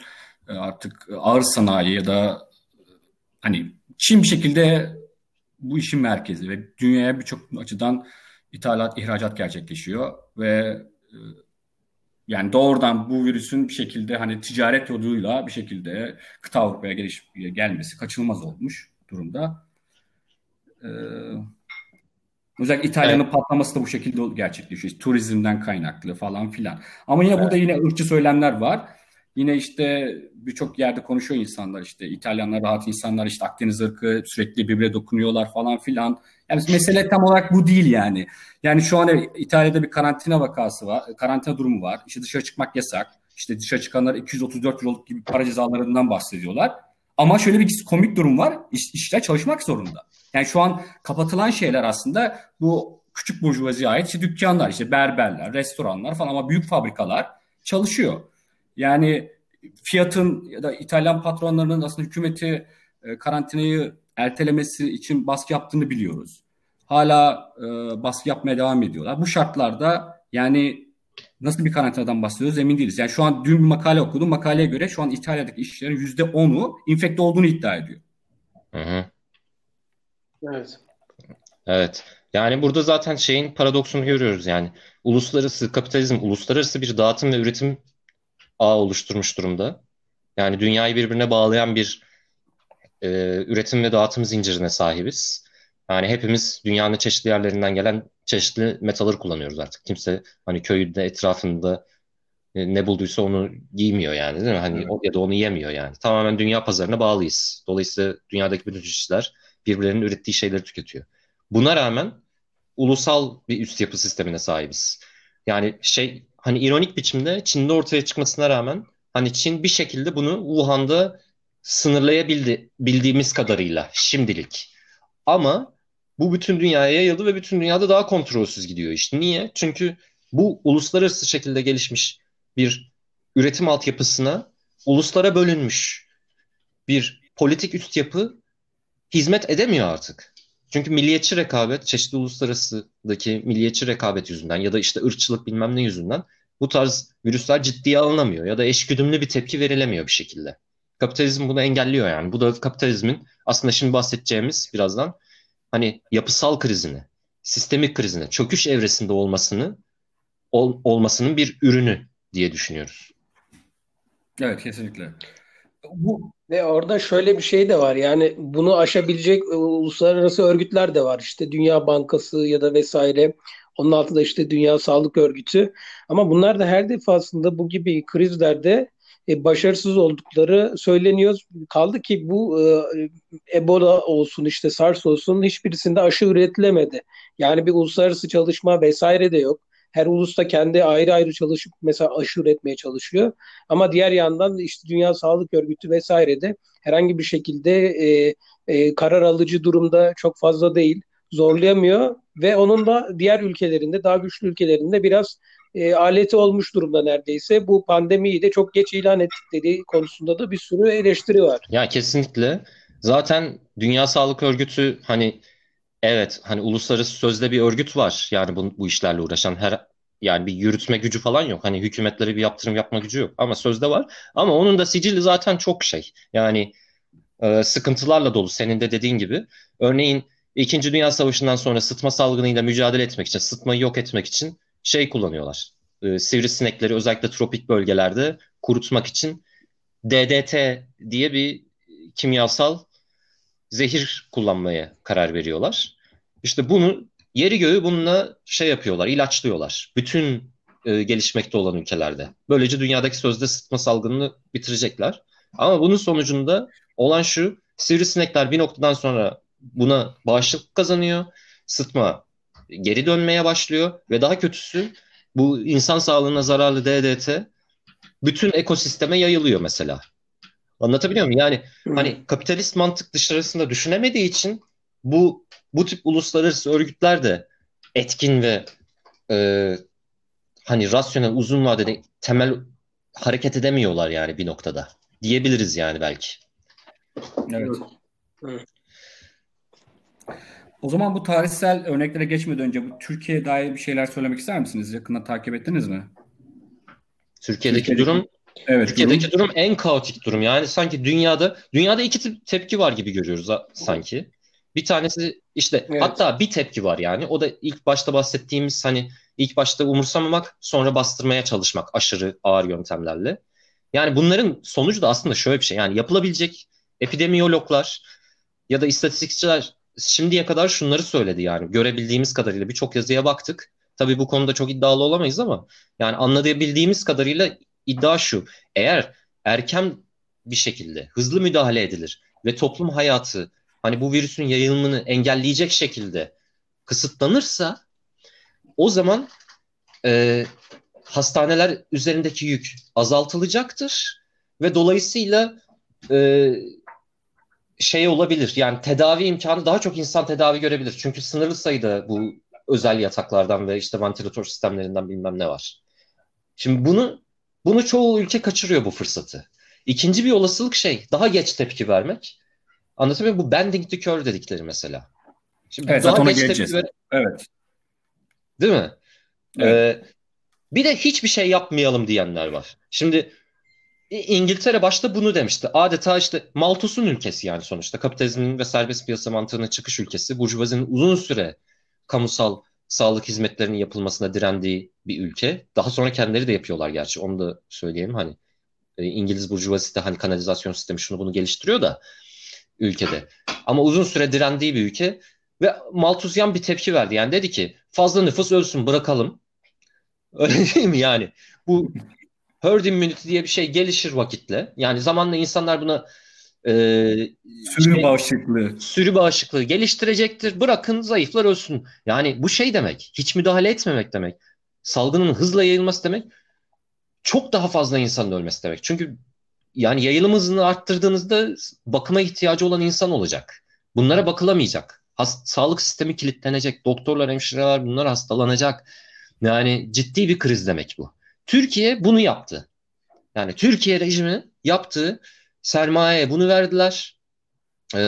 ıı, artık ağır sanayi ya da hani Çin bir şekilde bu işin merkezi ve dünyaya birçok açıdan ithalat, ihracat gerçekleşiyor ve ıı, yani doğrudan bu virüsün bir şekilde hani ticaret yoluyla bir şekilde kıta Avrupa'ya geliş, gelmesi kaçınılmaz olmuş durumda. Ee, özellikle İtalya'nın evet. patlaması da bu şekilde gerçekleşiyor. İşte, turizmden kaynaklı falan filan. Ama yine evet. burada yine ırkçı söylemler var. Yine işte birçok yerde konuşuyor insanlar işte İtalyanlar rahat insanlar işte Akdeniz ırkı sürekli birbirine dokunuyorlar falan filan. Yani mesele tam olarak bu değil yani. Yani şu an İtalya'da bir karantina vakası var, karantina durumu var. İşte dışarı çıkmak yasak. İşte dışarı çıkanlar 234 euroluk gibi para cezalarından bahsediyorlar. Ama şöyle bir komik durum var. İş, işler çalışmak zorunda. Yani şu an kapatılan şeyler aslında bu küçük burjuvaziye ait işte dükkanlar, işte berberler, restoranlar falan ama büyük fabrikalar çalışıyor. Yani Fiat'ın ya da İtalyan patronlarının aslında hükümeti e, karantinayı ertelemesi için baskı yaptığını biliyoruz. Hala e, baskı yapmaya devam ediyorlar. Bu şartlarda yani nasıl bir karantinadan bahsediyoruz emin değiliz. Yani şu an dün bir makale okudum. Makaleye göre şu an İtalya'daki işçilerin %10'u infekte olduğunu iddia ediyor. Hı hı. Evet. Evet. Yani burada zaten şeyin paradoksunu görüyoruz yani. Uluslararası kapitalizm, uluslararası bir dağıtım ve üretim ağ oluşturmuş durumda. Yani dünyayı birbirine bağlayan bir e, üretim ve dağıtım zincirine sahibiz. Yani hepimiz dünyanın çeşitli yerlerinden gelen çeşitli metaller kullanıyoruz artık. Kimse hani köyde etrafında e, ne bulduysa onu giymiyor yani değil mi? Hani evet. ya da onu yemiyor yani. Tamamen dünya pazarına bağlıyız. Dolayısıyla dünyadaki bütün işçiler birbirlerinin ürettiği şeyleri tüketiyor. Buna rağmen ulusal bir üst yapı sistemine sahibiz. Yani şey hani ironik biçimde Çin'de ortaya çıkmasına rağmen hani Çin bir şekilde bunu Wuhan'da sınırlayabildi bildiğimiz kadarıyla şimdilik. Ama bu bütün dünyaya yayıldı ve bütün dünyada daha kontrolsüz gidiyor işte. Niye? Çünkü bu uluslararası şekilde gelişmiş bir üretim altyapısına uluslara bölünmüş bir politik üst yapı hizmet edemiyor artık. Çünkü milliyetçi rekabet, çeşitli uluslararasıdaki milliyetçi rekabet yüzünden ya da işte ırkçılık bilmem ne yüzünden bu tarz virüsler ciddiye alınamıyor ya da eşgüdümlü bir tepki verilemiyor bir şekilde. Kapitalizm bunu engelliyor yani. Bu da kapitalizmin aslında şimdi bahsedeceğimiz birazdan hani yapısal krizini, sistemik krizini, çöküş evresinde olmasını ol, olmasının bir ürünü diye düşünüyoruz. Evet kesinlikle. Bu ve orada şöyle bir şey de var yani bunu aşabilecek e, uluslararası örgütler de var işte Dünya Bankası ya da vesaire onun altında işte Dünya Sağlık Örgütü ama bunlar da her defasında bu gibi krizlerde e, başarısız oldukları söyleniyor. Kaldı ki bu e, Ebola olsun işte SARS olsun hiçbirisinde aşı üretilemedi. Yani bir uluslararası çalışma vesaire de yok. Her ulus da kendi ayrı ayrı çalışıp mesela aşı üretmeye çalışıyor. Ama diğer yandan işte Dünya Sağlık Örgütü vesaire de herhangi bir şekilde e, e, karar alıcı durumda çok fazla değil. Zorlayamıyor ve onun da diğer ülkelerinde daha güçlü ülkelerinde biraz e, aleti olmuş durumda neredeyse. Bu pandemiyi de çok geç ilan ettikleri konusunda da bir sürü eleştiri var. Ya kesinlikle. Zaten Dünya Sağlık Örgütü hani evet hani uluslararası sözde bir örgüt var. Yani bu, bu işlerle uğraşan her yani bir yürütme gücü falan yok. Hani hükümetlere bir yaptırım yapma gücü yok. Ama sözde var. Ama onun da sicili zaten çok şey. Yani e, sıkıntılarla dolu senin de dediğin gibi. Örneğin İkinci Dünya Savaşı'ndan sonra sıtma salgınıyla mücadele etmek için, sıtmayı yok etmek için şey kullanıyorlar. E, sivrisinekleri özellikle tropik bölgelerde kurutmak için DDT diye bir kimyasal zehir kullanmaya karar veriyorlar. İşte bunu yeri göğü bununla şey yapıyorlar, ilaçlıyorlar. Bütün e, gelişmekte olan ülkelerde. Böylece dünyadaki sözde sıtma salgınını bitirecekler. Ama bunun sonucunda olan şu, sivrisinekler bir noktadan sonra buna bağışıklık kazanıyor. Sıtma geri dönmeye başlıyor ve daha kötüsü bu insan sağlığına zararlı DDT bütün ekosisteme yayılıyor mesela. Anlatabiliyor muyum? Yani hani kapitalist mantık dışarısında düşünemediği için bu bu tip uluslararası örgütler de etkin ve e, hani rasyonel uzun vadede temel hareket edemiyorlar yani bir noktada. Diyebiliriz yani belki. Evet. O zaman bu tarihsel örneklere geçmeden önce bu Türkiye'ye dair bir şeyler söylemek ister misiniz? Yakında takip ettiniz mi? Türkiye'deki, Türkiye'deki durum Evet, Türkiye'deki durum. durum en kaotik durum. Yani sanki dünyada dünyada iki tepki var gibi görüyoruz sanki. Bir tanesi işte evet. hatta bir tepki var yani. O da ilk başta bahsettiğimiz hani ilk başta umursamamak, sonra bastırmaya çalışmak aşırı ağır yöntemlerle. Yani bunların sonucu da aslında şöyle bir şey. Yani yapılabilecek epidemiyologlar ya da istatistikçiler şimdiye kadar şunları söyledi yani. Görebildiğimiz kadarıyla birçok yazıya baktık. Tabii bu konuda çok iddialı olamayız ama yani anlayabildiğimiz kadarıyla iddia şu. Eğer erken bir şekilde hızlı müdahale edilir ve toplum hayatı hani bu virüsün yayılımını engelleyecek şekilde kısıtlanırsa o zaman e, hastaneler üzerindeki yük azaltılacaktır ve dolayısıyla e, şey olabilir yani tedavi imkanı daha çok insan tedavi görebilir. Çünkü sınırlı sayıda bu özel yataklardan ve işte ventilatör sistemlerinden bilmem ne var. Şimdi bunu bunu çoğu ülke kaçırıyor bu fırsatı. İkinci bir olasılık şey daha geç tepki vermek. Anlatabiliyor muyum? Bu bending the curve dedikleri mesela. Şimdi evet, daha geç tepki ver- Evet. Değil mi? Evet. Ee, bir de hiçbir şey yapmayalım diyenler var. Şimdi İngiltere başta bunu demişti. Adeta işte Malthus'un ülkesi yani sonuçta. Kapitalizmin ve serbest piyasa mantığının çıkış ülkesi. Burjuvazinin uzun süre kamusal sağlık hizmetlerinin yapılmasına direndiği bir ülke. Daha sonra kendileri de yapıyorlar gerçi. Onu da söyleyeyim hani e, İngiliz burjuvazisi de hani kanalizasyon sistemi şunu bunu geliştiriyor da ülkede. Ama uzun süre direndiği bir ülke ve Malthusyan bir tepki verdi. Yani dedi ki fazla nüfus ölsün bırakalım. Öyle değil mi yani? Bu herd immunity diye bir şey gelişir vakitle. Yani zamanla insanlar buna e, sürü şey, bağışıklığı sürü bağışıklığı geliştirecektir. Bırakın zayıflar ölsün. Yani bu şey demek. Hiç müdahale etmemek demek. Salgının hızla yayılması demek. Çok daha fazla insanın ölmesi demek. Çünkü yani yayılım hızını arttırdığınızda bakıma ihtiyacı olan insan olacak. Bunlara bakılamayacak. Hast sağlık sistemi kilitlenecek. Doktorlar, hemşireler bunlar hastalanacak. Yani ciddi bir kriz demek bu. Türkiye bunu yaptı. Yani Türkiye rejimi yaptığı sermaye bunu verdiler. Ee,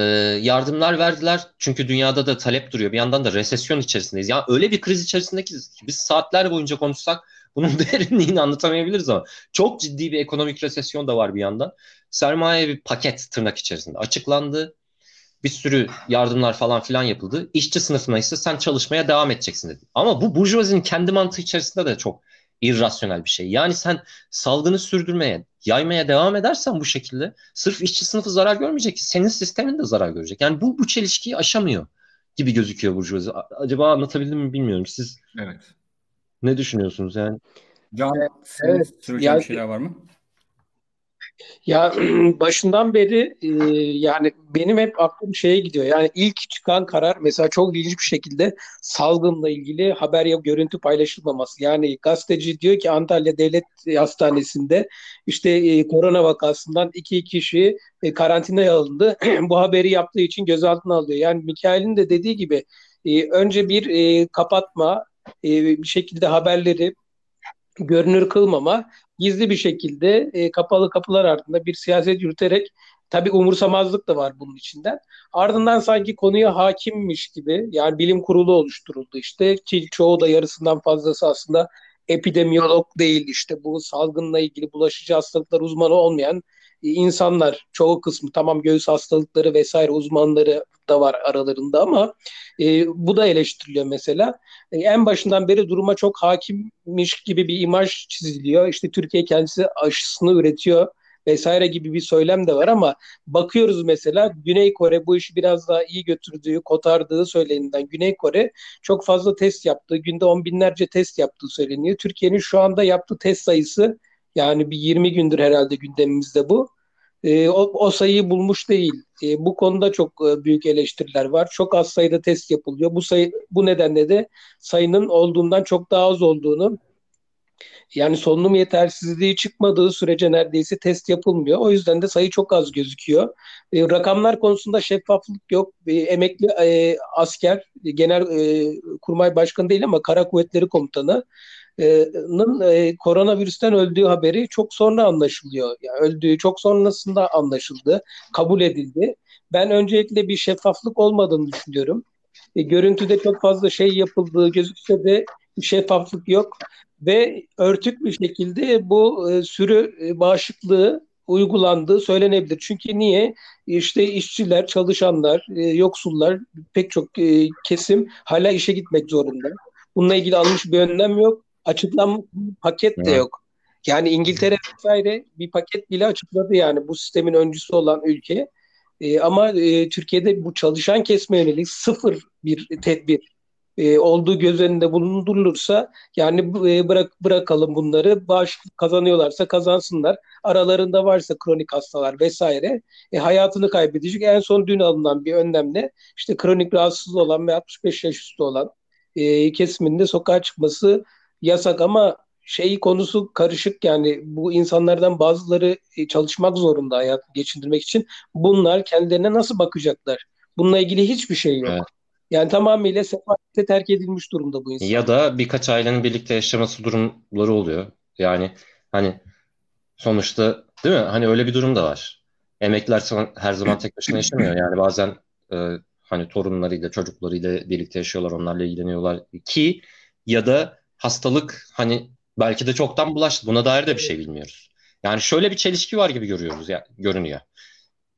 yardımlar verdiler. Çünkü dünyada da talep duruyor. Bir yandan da resesyon içerisindeyiz. Yani öyle bir kriz içerisindeyiz ki biz saatler boyunca konuşsak bunun derinliğini anlatamayabiliriz ama çok ciddi bir ekonomik resesyon da var bir yandan. Sermaye bir paket tırnak içerisinde açıklandı. Bir sürü yardımlar falan filan yapıldı. İşçi sınıfına ise sen çalışmaya devam edeceksin dedi. Ama bu burjuvazinin kendi mantığı içerisinde de çok irrasyonel bir şey. Yani sen salgını sürdürmeye, yaymaya devam edersen bu şekilde sırf işçi sınıfı zarar görmeyecek. Senin sistemin de zarar görecek. Yani bu bu çelişkiyi aşamıyor gibi gözüküyor burjuvazi. Acaba anlatabildim mi bilmiyorum. Siz Evet. ne düşünüyorsunuz yani? Can, evet. söyleyeceğin yani, şeyler var mı? Ya başından beri e, yani benim hep aklım şeye gidiyor. Yani ilk çıkan karar mesela çok ilginç bir şekilde salgınla ilgili haber ya görüntü paylaşılmaması. Yani gazeteci diyor ki Antalya Devlet Hastanesi'nde işte e, korona vakasından iki kişi e, karantinaya alındı. Bu haberi yaptığı için gözaltına alıyor. Yani Mikail'in de dediği gibi e, önce bir e, kapatma, e, bir şekilde haberleri görünür kılmama, gizli bir şekilde e, kapalı kapılar ardında bir siyaset yürüterek tabi umursamazlık da var bunun içinden. Ardından sanki konuya hakimmiş gibi yani bilim kurulu oluşturuldu işte ki çoğu da yarısından fazlası aslında epidemiyolog değil işte bu salgınla ilgili bulaşıcı hastalıklar uzmanı olmayan insanlar çoğu kısmı tamam göğüs hastalıkları vesaire uzmanları da var aralarında ama e, bu da eleştiriliyor mesela. E, en başından beri duruma çok hakimmiş gibi bir imaj çiziliyor. İşte Türkiye kendisi aşısını üretiyor vesaire gibi bir söylem de var ama bakıyoruz mesela Güney Kore bu işi biraz daha iyi götürdüğü, kotardığı söylenilen Güney Kore çok fazla test yaptığı, günde on binlerce test yaptığı söyleniyor. Türkiye'nin şu anda yaptığı test sayısı yani bir 20 gündür herhalde gündemimizde bu. E, o, o sayıyı bulmuş değil. E, bu konuda çok e, büyük eleştiriler var. Çok az sayıda test yapılıyor. Bu sayı bu nedenle de sayının olduğundan çok daha az olduğunu yani solunum yetersizliği çıkmadığı sürece neredeyse test yapılmıyor. O yüzden de sayı çok az gözüküyor. E, rakamlar konusunda şeffaflık yok. E, emekli e, asker, genel e, kurmay başkanı değil ama kara kuvvetleri komutanı e, koronavirüsten öldüğü haberi çok sonra anlaşılıyor. Yani öldüğü çok sonrasında anlaşıldı, kabul edildi. Ben öncelikle bir şeffaflık olmadığını düşünüyorum. E, görüntüde çok fazla şey yapıldığı gözükse de şeffaflık yok ve örtük bir şekilde bu e, sürü e, bağışıklığı uygulandığı söylenebilir. Çünkü niye? İşte işçiler, çalışanlar, e, yoksullar pek çok e, kesim hala işe gitmek zorunda. Bununla ilgili almış bir önlem yok açıklanmış bir paket de yok. Yani İngiltere vesaire bir paket bile açıkladı yani bu sistemin öncüsü olan ülke. E, ama e, Türkiye'de bu çalışan kesme yönelik sıfır bir tedbir e, olduğu göz önünde bulundurulursa yani e, bırak bırakalım bunları bağış kazanıyorlarsa kazansınlar. Aralarında varsa kronik hastalar vesaire e, hayatını kaybedecek. En son dün alınan bir önlemle işte kronik rahatsız olan ve 65 yaş üstü olan e, kesiminde sokağa çıkması yasak ama şey konusu karışık yani bu insanlardan bazıları e, çalışmak zorunda hayat geçindirmek için. Bunlar kendilerine nasıl bakacaklar? Bununla ilgili hiçbir şey yok. Evet. Yani tamamıyla sefalete terk edilmiş durumda bu insan. Ya da birkaç ailenin birlikte yaşaması durumları oluyor. Yani hani sonuçta değil mi? Hani öyle bir durum da var. Emekliler her zaman tek başına yaşamıyor. Yani bazen e, hani torunlarıyla, çocuklarıyla birlikte yaşıyorlar, onlarla ilgileniyorlar ki ya da hastalık hani belki de çoktan bulaştı. Buna dair de bir şey bilmiyoruz. Yani şöyle bir çelişki var gibi görüyoruz ya görünüyor.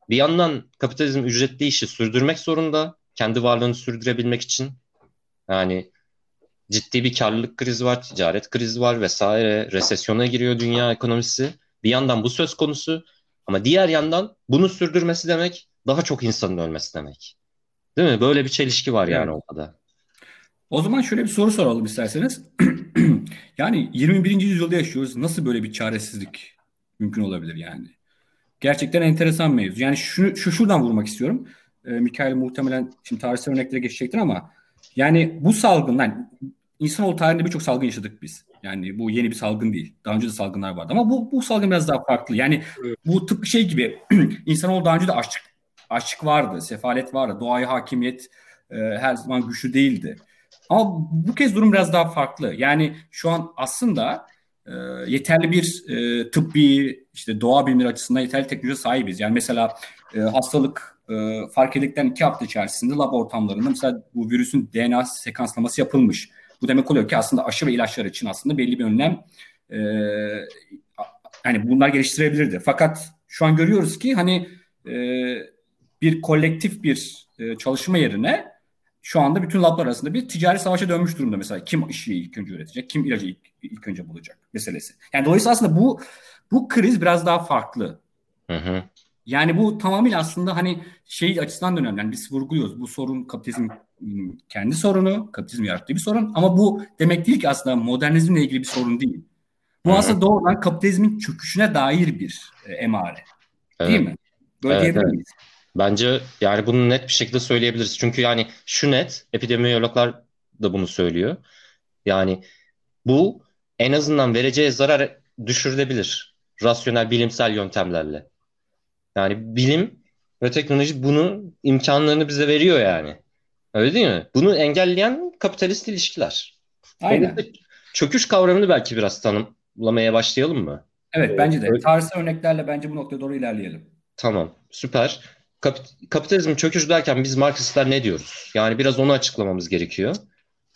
Bir yandan kapitalizm ücretli işi sürdürmek zorunda kendi varlığını sürdürebilmek için. Yani ciddi bir karlılık krizi var, ticaret krizi var vesaire, resesyona giriyor dünya ekonomisi. Bir yandan bu söz konusu ama diğer yandan bunu sürdürmesi demek daha çok insanın ölmesi demek. Değil mi? Böyle bir çelişki var yani evet. ortada. O zaman şöyle bir soru soralım isterseniz. yani 21. yüzyılda yaşıyoruz. Nasıl böyle bir çaresizlik mümkün olabilir yani? Gerçekten enteresan mevzu. Yani şunu, şu şuradan vurmak istiyorum. Ee, Mikail muhtemelen şimdi tarihsel örneklere geçecektir ama yani bu salgın, yani insanoğlu tarihinde birçok salgın yaşadık biz. Yani bu yeni bir salgın değil. Daha önce de salgınlar vardı ama bu, bu salgın biraz daha farklı. Yani bu tıpkı şey gibi insanoğlu daha önce de açlık, açlık vardı, sefalet vardı, doğaya hakimiyet e, her zaman güçlü değildi. Ama bu kez durum biraz daha farklı. Yani şu an aslında e, yeterli bir e, tıbbi işte doğa bilimleri açısından yeterli teknolojiye sahibiz. Yani mesela e, hastalık e, fark edildikten iki hafta içerisinde lab ortamlarında mesela bu virüsün DNA sekanslaması yapılmış. Bu demek oluyor ki aslında aşı ve ilaçlar için aslında belli bir önlem e, yani bunlar geliştirebilirdi. Fakat şu an görüyoruz ki hani e, bir kolektif bir e, çalışma yerine şu anda bütün lablar arasında bir ticari savaşa dönmüş durumda mesela. Kim ışığı ilk önce üretecek, kim ilacı ilk, ilk önce bulacak meselesi. Yani dolayısıyla aslında bu bu kriz biraz daha farklı. Hı hı. Yani bu tamamıyla aslında hani şey açısından da önemli. Yani biz vurguluyoruz. Bu sorun kapitalizm kendi sorunu, kapitalizm yarattığı bir sorun. Ama bu demek değil ki aslında modernizmle ilgili bir sorun değil. Bu Hı-hı. aslında doğrudan kapitalizmin çöküşüne dair bir e, emare. Evet. Değil mi? Böyle evet, diyebilir miyiz? Evet. Bence yani bunu net bir şekilde söyleyebiliriz. Çünkü yani şu net, epidemiyologlar da bunu söylüyor. Yani bu en azından vereceği zarar düşürülebilir. Rasyonel bilimsel yöntemlerle. Yani bilim ve teknoloji bunu imkanlarını bize veriyor yani. Öyle değil mi? Bunu engelleyen kapitalist ilişkiler. Aynen. Çöküş kavramını belki biraz tanımlamaya başlayalım mı? Evet bence de. Tarihsel örneklerle bence bu noktaya doğru ilerleyelim. Tamam süper kapitalizm çöküş derken biz Marksistler ne diyoruz? Yani biraz onu açıklamamız gerekiyor.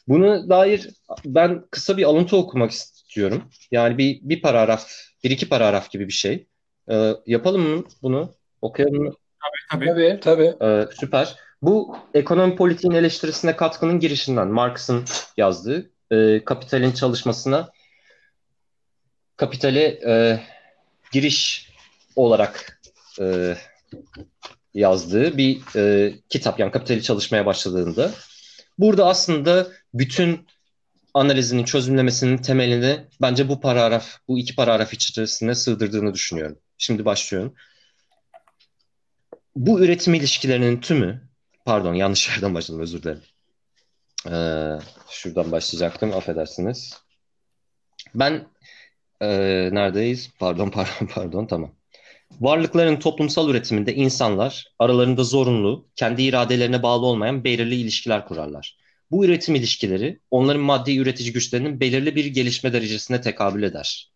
Bunu dair ben kısa bir alıntı okumak istiyorum. Yani bir, bir paragraf, bir iki paragraf gibi bir şey. Ee, yapalım mı bunu? Okuyalım mı? Tabii tabii. tabii. Ee, süper. Bu ekonomi politiğin eleştirisine katkının girişinden Marx'ın yazdığı e, kapitalin çalışmasına kapitale e, giriş olarak e, yazdığı bir e, kitap yani kapitali çalışmaya başladığında burada aslında bütün analizinin çözümlemesinin temelini bence bu paragraf, bu iki paragraf içerisine sığdırdığını düşünüyorum. Şimdi başlıyorum. Bu üretim ilişkilerinin tümü, pardon yanlış yerden başladım özür dilerim. Ee, şuradan başlayacaktım affedersiniz. Ben e, neredeyiz? Pardon pardon pardon tamam. Varlıkların toplumsal üretiminde insanlar aralarında zorunlu, kendi iradelerine bağlı olmayan belirli ilişkiler kurarlar. Bu üretim ilişkileri onların maddi üretici güçlerinin belirli bir gelişme derecesine tekabül eder.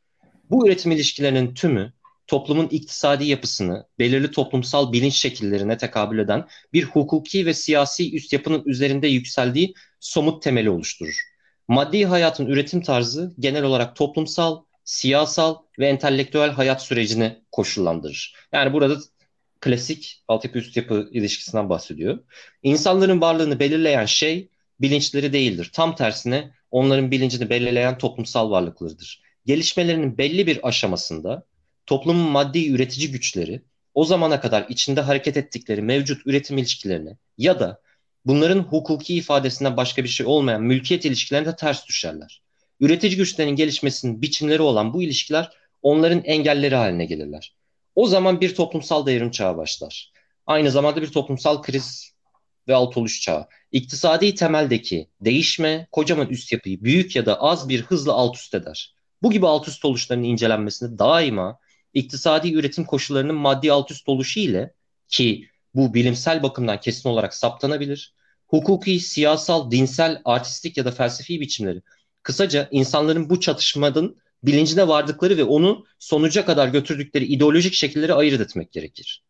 Bu üretim ilişkilerinin tümü toplumun iktisadi yapısını belirli toplumsal bilinç şekillerine tekabül eden bir hukuki ve siyasi üst yapının üzerinde yükseldiği somut temeli oluşturur. Maddi hayatın üretim tarzı genel olarak toplumsal, siyasal ve entelektüel hayat sürecini koşullandırır. Yani burada klasik altyapı üst yapı ilişkisinden bahsediyor. İnsanların varlığını belirleyen şey bilinçleri değildir. Tam tersine onların bilincini belirleyen toplumsal varlıklarıdır. Gelişmelerinin belli bir aşamasında toplumun maddi üretici güçleri o zamana kadar içinde hareket ettikleri mevcut üretim ilişkilerine ya da bunların hukuki ifadesinden başka bir şey olmayan mülkiyet ilişkilerine ters düşerler. Üretici güçlerin gelişmesinin biçimleri olan bu ilişkiler onların engelleri haline gelirler. O zaman bir toplumsal devrim çağı başlar. Aynı zamanda bir toplumsal kriz ve alt oluş çağı. İktisadi temeldeki değişme kocaman üst yapıyı büyük ya da az bir hızla alt üst eder. Bu gibi alt üst oluşların incelenmesinde daima iktisadi üretim koşullarının maddi alt üst oluşu ile ki bu bilimsel bakımdan kesin olarak saptanabilir. Hukuki, siyasal, dinsel, artistik ya da felsefi biçimleri. Kısaca insanların bu çatışmanın bilincine vardıkları ve onu sonuca kadar götürdükleri ideolojik şekilleri ayırt etmek gerekir.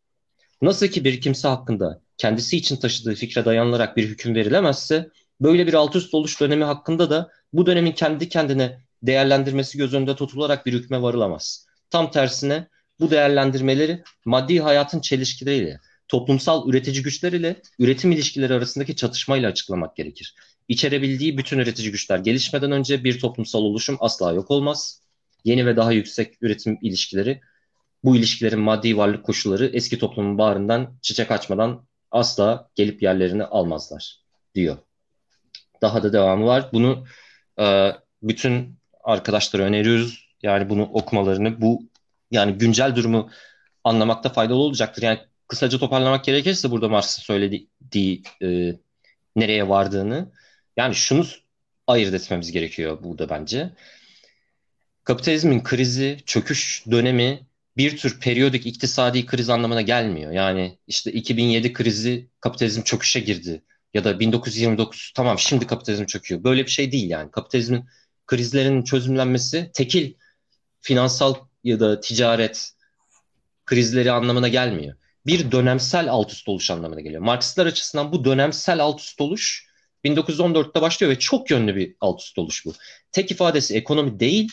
Nasıl ki bir kimse hakkında kendisi için taşıdığı fikre dayanılarak bir hüküm verilemezse, böyle bir alt üst oluş dönemi hakkında da bu dönemin kendi kendine değerlendirmesi göz önünde tutularak bir hükme varılamaz. Tam tersine bu değerlendirmeleri maddi hayatın çelişkileriyle, toplumsal üretici güçler ile üretim ilişkileri arasındaki çatışmayla açıklamak gerekir. İçerebildiği bütün üretici güçler gelişmeden önce bir toplumsal oluşum asla yok olmaz. Yeni ve daha yüksek üretim ilişkileri, bu ilişkilerin maddi varlık koşulları eski toplumun bağrından çiçek açmadan asla gelip yerlerini almazlar diyor. Daha da devamı var. Bunu e, bütün arkadaşlara öneriyoruz. Yani bunu okumalarını bu yani güncel durumu anlamakta faydalı olacaktır. Yani kısaca toparlamak gerekirse burada Marx'ın söylediği e, nereye vardığını yani şunu ayırt etmemiz gerekiyor burada bence. Kapitalizmin krizi, çöküş dönemi bir tür periyodik iktisadi kriz anlamına gelmiyor. Yani işte 2007 krizi kapitalizm çöküşe girdi ya da 1929 tamam şimdi kapitalizm çöküyor. Böyle bir şey değil yani. Kapitalizmin krizlerin çözümlenmesi tekil finansal ya da ticaret krizleri anlamına gelmiyor. Bir dönemsel alt üst oluş anlamına geliyor. Marksistler açısından bu dönemsel alt üst oluş 1914'te başlıyor ve çok yönlü bir alt üst oluş bu. Tek ifadesi ekonomi değil,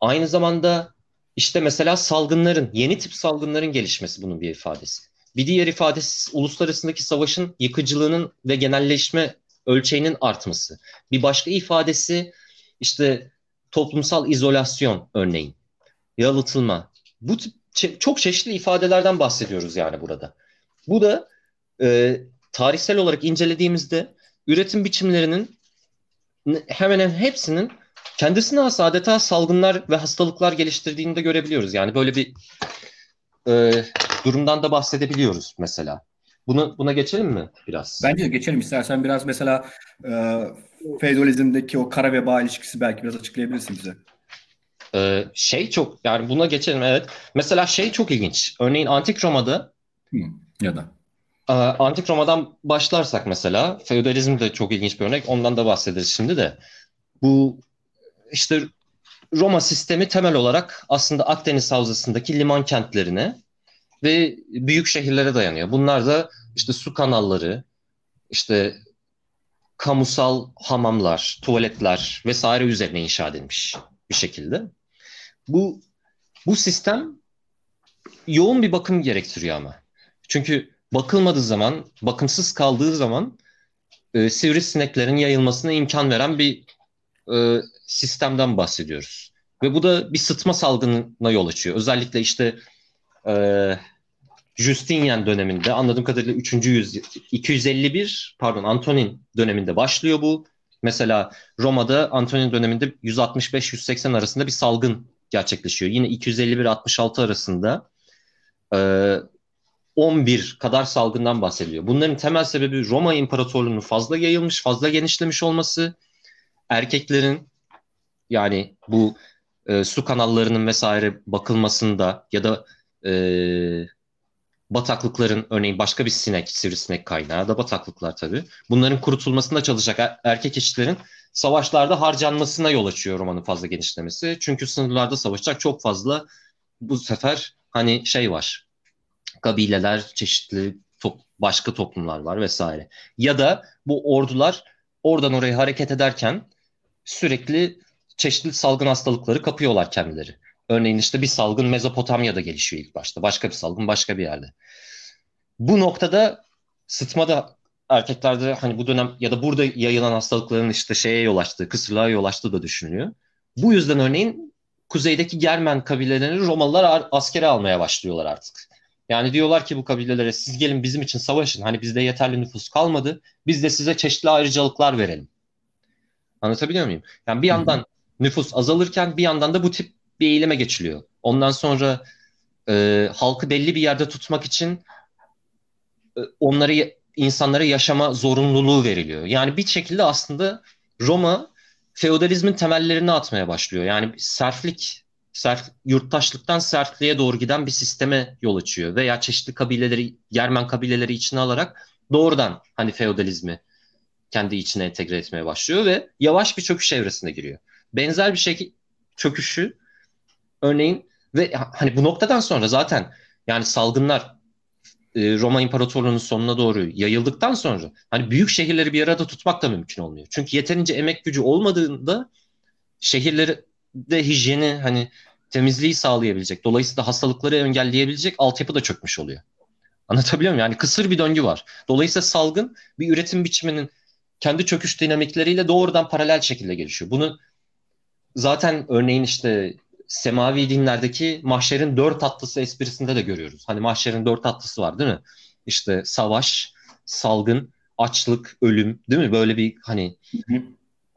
aynı zamanda işte mesela salgınların, yeni tip salgınların gelişmesi bunun bir ifadesi. Bir diğer ifadesi uluslararasındaki savaşın yıkıcılığının ve genelleşme ölçeğinin artması. Bir başka ifadesi işte toplumsal izolasyon örneğin, yalıtılma. Bu tip çok çeşitli ifadelerden bahsediyoruz yani burada. Bu da e, tarihsel olarak incelediğimizde üretim biçimlerinin hemen hemen hepsinin kendisine has adeta salgınlar ve hastalıklar geliştirdiğini de görebiliyoruz. Yani böyle bir e, durumdan da bahsedebiliyoruz mesela. Bunu buna geçelim mi biraz? Bence de geçelim. İstersen biraz mesela e, feodalizmdeki o kara veba ilişkisi belki biraz açıklayabilirsin bize. Ee, şey çok yani buna geçelim evet. Mesela şey çok ilginç. Örneğin Antik Roma'da Hı, ya da e, Antik Roma'dan başlarsak mesela feodalizm de çok ilginç bir örnek. Ondan da bahsederiz şimdi de. Bu işte Roma sistemi temel olarak aslında Akdeniz Havzası'ndaki liman kentlerine ve büyük şehirlere dayanıyor. Bunlar da işte su kanalları, işte kamusal hamamlar, tuvaletler vesaire üzerine inşa edilmiş bir şekilde. Bu bu sistem yoğun bir bakım gerektiriyor ama. Çünkü bakılmadığı zaman, bakımsız kaldığı zaman e, sivrisineklerin yayılmasına imkan veren bir e, sistemden bahsediyoruz. Ve bu da bir sıtma salgınına yol açıyor. Özellikle işte e, Justinian döneminde anladığım kadarıyla 3. yüzyıl 251 pardon Antonin döneminde başlıyor bu. Mesela Roma'da Antonin döneminde 165-180 arasında bir salgın gerçekleşiyor. Yine 251-66 arasında e, 11 kadar salgından bahsediliyor. Bunların temel sebebi Roma İmparatorluğu'nun fazla yayılmış, fazla genişlemiş olması, erkeklerin yani bu e, su kanallarının vesaire bakılmasında ya da e, bataklıkların örneğin başka bir sinek, sivrisinek kaynağı da bataklıklar tabii. Bunların kurutulmasında çalışacak er, erkek eşitlerin savaşlarda harcanmasına yol açıyor romanın fazla genişlemesi. Çünkü sınırlarda savaşacak çok fazla bu sefer hani şey var. Kabileler, çeşitli top, başka toplumlar var vesaire. Ya da bu ordular oradan oraya hareket ederken sürekli çeşitli salgın hastalıkları kapıyorlar kendileri. Örneğin işte bir salgın Mezopotamya'da gelişiyor ilk başta. Başka bir salgın başka bir yerde. Bu noktada sıtmada erkeklerde hani bu dönem ya da burada yayılan hastalıkların işte şeye yol açtığı, kısırlığa yol açtığı da düşünülüyor. Bu yüzden örneğin kuzeydeki Germen kabilelerini Romalılar askere almaya başlıyorlar artık. Yani diyorlar ki bu kabilelere siz gelin bizim için savaşın. Hani bizde yeterli nüfus kalmadı. Biz de size çeşitli ayrıcalıklar verelim. Anlatabiliyor muyum? Yani bir yandan nüfus azalırken bir yandan da bu tip bir eğilime geçiliyor. Ondan sonra e, halkı belli bir yerde tutmak için e, onları insanlara yaşama zorunluluğu veriliyor. Yani bir şekilde aslında Roma feodalizmin temellerini atmaya başlıyor. Yani serflik, serf, yurttaşlıktan serfliğe doğru giden bir sisteme yol açıyor. Veya çeşitli kabileleri, Germen kabileleri içine alarak doğrudan hani feodalizmi kendi içine entegre etmeye başlıyor ve yavaş bir çöküş evresine giriyor. Benzer bir şey çöküşü örneğin ve hani bu noktadan sonra zaten yani salgınlar e, Roma İmparatorluğu'nun sonuna doğru yayıldıktan sonra hani büyük şehirleri bir arada tutmak da mümkün olmuyor. Çünkü yeterince emek gücü olmadığında şehirleri de hijyeni hani temizliği sağlayabilecek, dolayısıyla hastalıkları engelleyebilecek altyapı da çökmüş oluyor. Anlatabiliyor muyum? Yani kısır bir döngü var. Dolayısıyla salgın bir üretim biçiminin kendi çöküş dinamikleriyle doğrudan paralel şekilde gelişiyor. Bunu zaten örneğin işte semavi dinlerdeki mahşerin dört tatlısı esprisinde de görüyoruz. Hani mahşerin dört tatlısı var değil mi? İşte savaş, salgın, açlık, ölüm değil mi? Böyle bir hani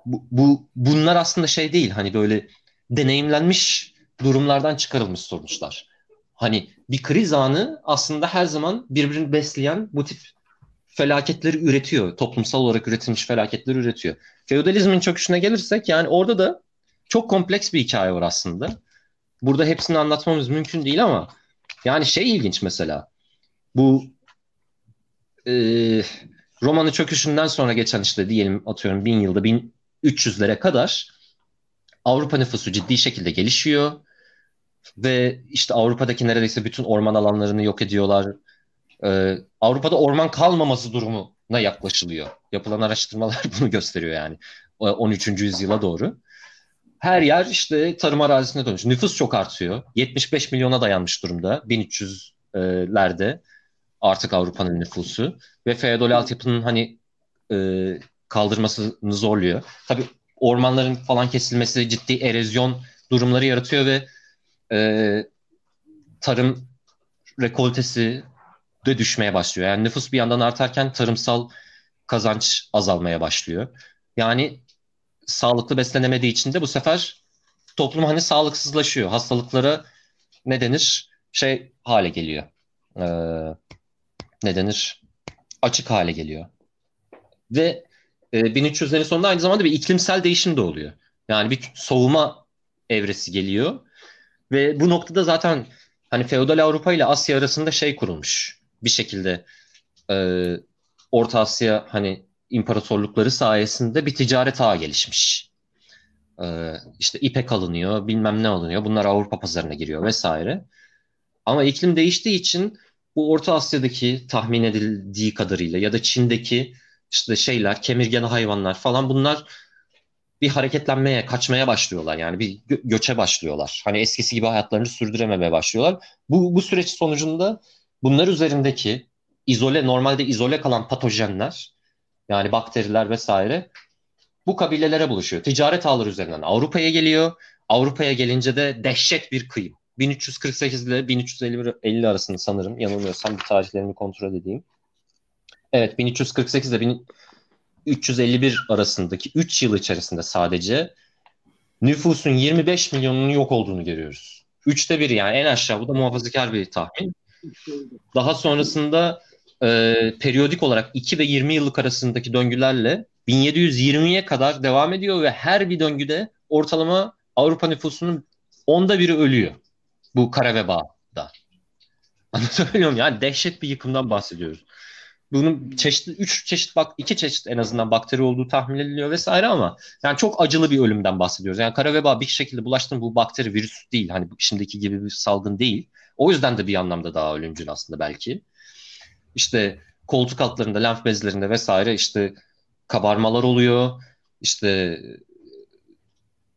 bu, bu bunlar aslında şey değil hani böyle deneyimlenmiş durumlardan çıkarılmış sonuçlar. Hani bir kriz anı aslında her zaman birbirini besleyen bu tip felaketleri üretiyor. Toplumsal olarak üretilmiş felaketleri üretiyor. Feodalizmin çöküşüne gelirsek yani orada da çok kompleks bir hikaye var aslında. Burada hepsini anlatmamız mümkün değil ama yani şey ilginç mesela. Bu e, romanın çöküşünden sonra geçen işte diyelim atıyorum bin yılda 1300'lere kadar Avrupa nüfusu ciddi şekilde gelişiyor ve işte Avrupa'daki neredeyse bütün orman alanlarını yok ediyorlar. Ee, Avrupa'da orman kalmaması durumuna yaklaşılıyor. Yapılan araştırmalar bunu gösteriyor yani 13. yüzyıla doğru her yer işte tarım arazisine dönmüş. Nüfus çok artıyor. 75 milyona dayanmış durumda 1300'lerde artık Avrupa'nın nüfusu ve feodal altyapının hani e, kaldırmasını zorluyor. Tabii ormanların falan kesilmesi ciddi erozyon durumları yaratıyor ve e, tarım rekoltesi de düşmeye başlıyor. Yani nüfus bir yandan artarken tarımsal kazanç azalmaya başlıyor. Yani sağlıklı beslenemediği için de bu sefer toplum hani sağlıksızlaşıyor. Hastalıklara ne denir? Şey hale geliyor. Ee, ne denir? Açık hale geliyor. Ve e, 1300'lerin sonunda aynı zamanda bir iklimsel değişim de oluyor. Yani bir soğuma evresi geliyor. Ve bu noktada zaten hani feodal Avrupa ile Asya arasında şey kurulmuş. Bir şekilde e, Orta Asya hani imparatorlukları sayesinde bir ticaret ağı gelişmiş. Ee, işte ipek alınıyor, bilmem ne alınıyor. Bunlar Avrupa pazarına giriyor vesaire. Ama iklim değiştiği için bu Orta Asya'daki tahmin edildiği kadarıyla ya da Çin'deki işte şeyler, kemirgen hayvanlar falan bunlar bir hareketlenmeye, kaçmaya başlıyorlar. Yani bir gö- göçe başlıyorlar. Hani eskisi gibi hayatlarını sürdürememeye başlıyorlar. Bu, bu süreç sonucunda bunlar üzerindeki izole, normalde izole kalan patojenler, yani bakteriler vesaire bu kabilelere buluşuyor. Ticaret ağları üzerinden Avrupa'ya geliyor. Avrupa'ya gelince de dehşet bir kıyım. 1348 ile 1350 arasında sanırım yanılmıyorsam bir tarihlerini kontrol edeyim. Evet 1348 ile 1351 arasındaki 3 yıl içerisinde sadece nüfusun 25 milyonunun yok olduğunu görüyoruz. Üçte bir yani en aşağı bu da muhafazakar bir tahmin. Daha sonrasında e, periyodik olarak 2 ve 20 yıllık arasındaki döngülerle 1720'ye kadar devam ediyor ve her bir döngüde ortalama Avrupa nüfusunun onda biri ölüyor. Bu kara vebada. Anlatabiliyor muyum? Yani dehşet bir yıkımdan bahsediyoruz. Bunun çeşitli, üç çeşit bak, iki çeşit en azından bakteri olduğu tahmin ediliyor vesaire ama yani çok acılı bir ölümden bahsediyoruz. Yani kara veba bir şekilde bulaştığında bu bakteri virüs değil. Hani şimdiki gibi bir salgın değil. O yüzden de bir anlamda daha ölümcül aslında belki. İşte koltuk altlarında, lenf bezlerinde vesaire işte kabarmalar oluyor. İşte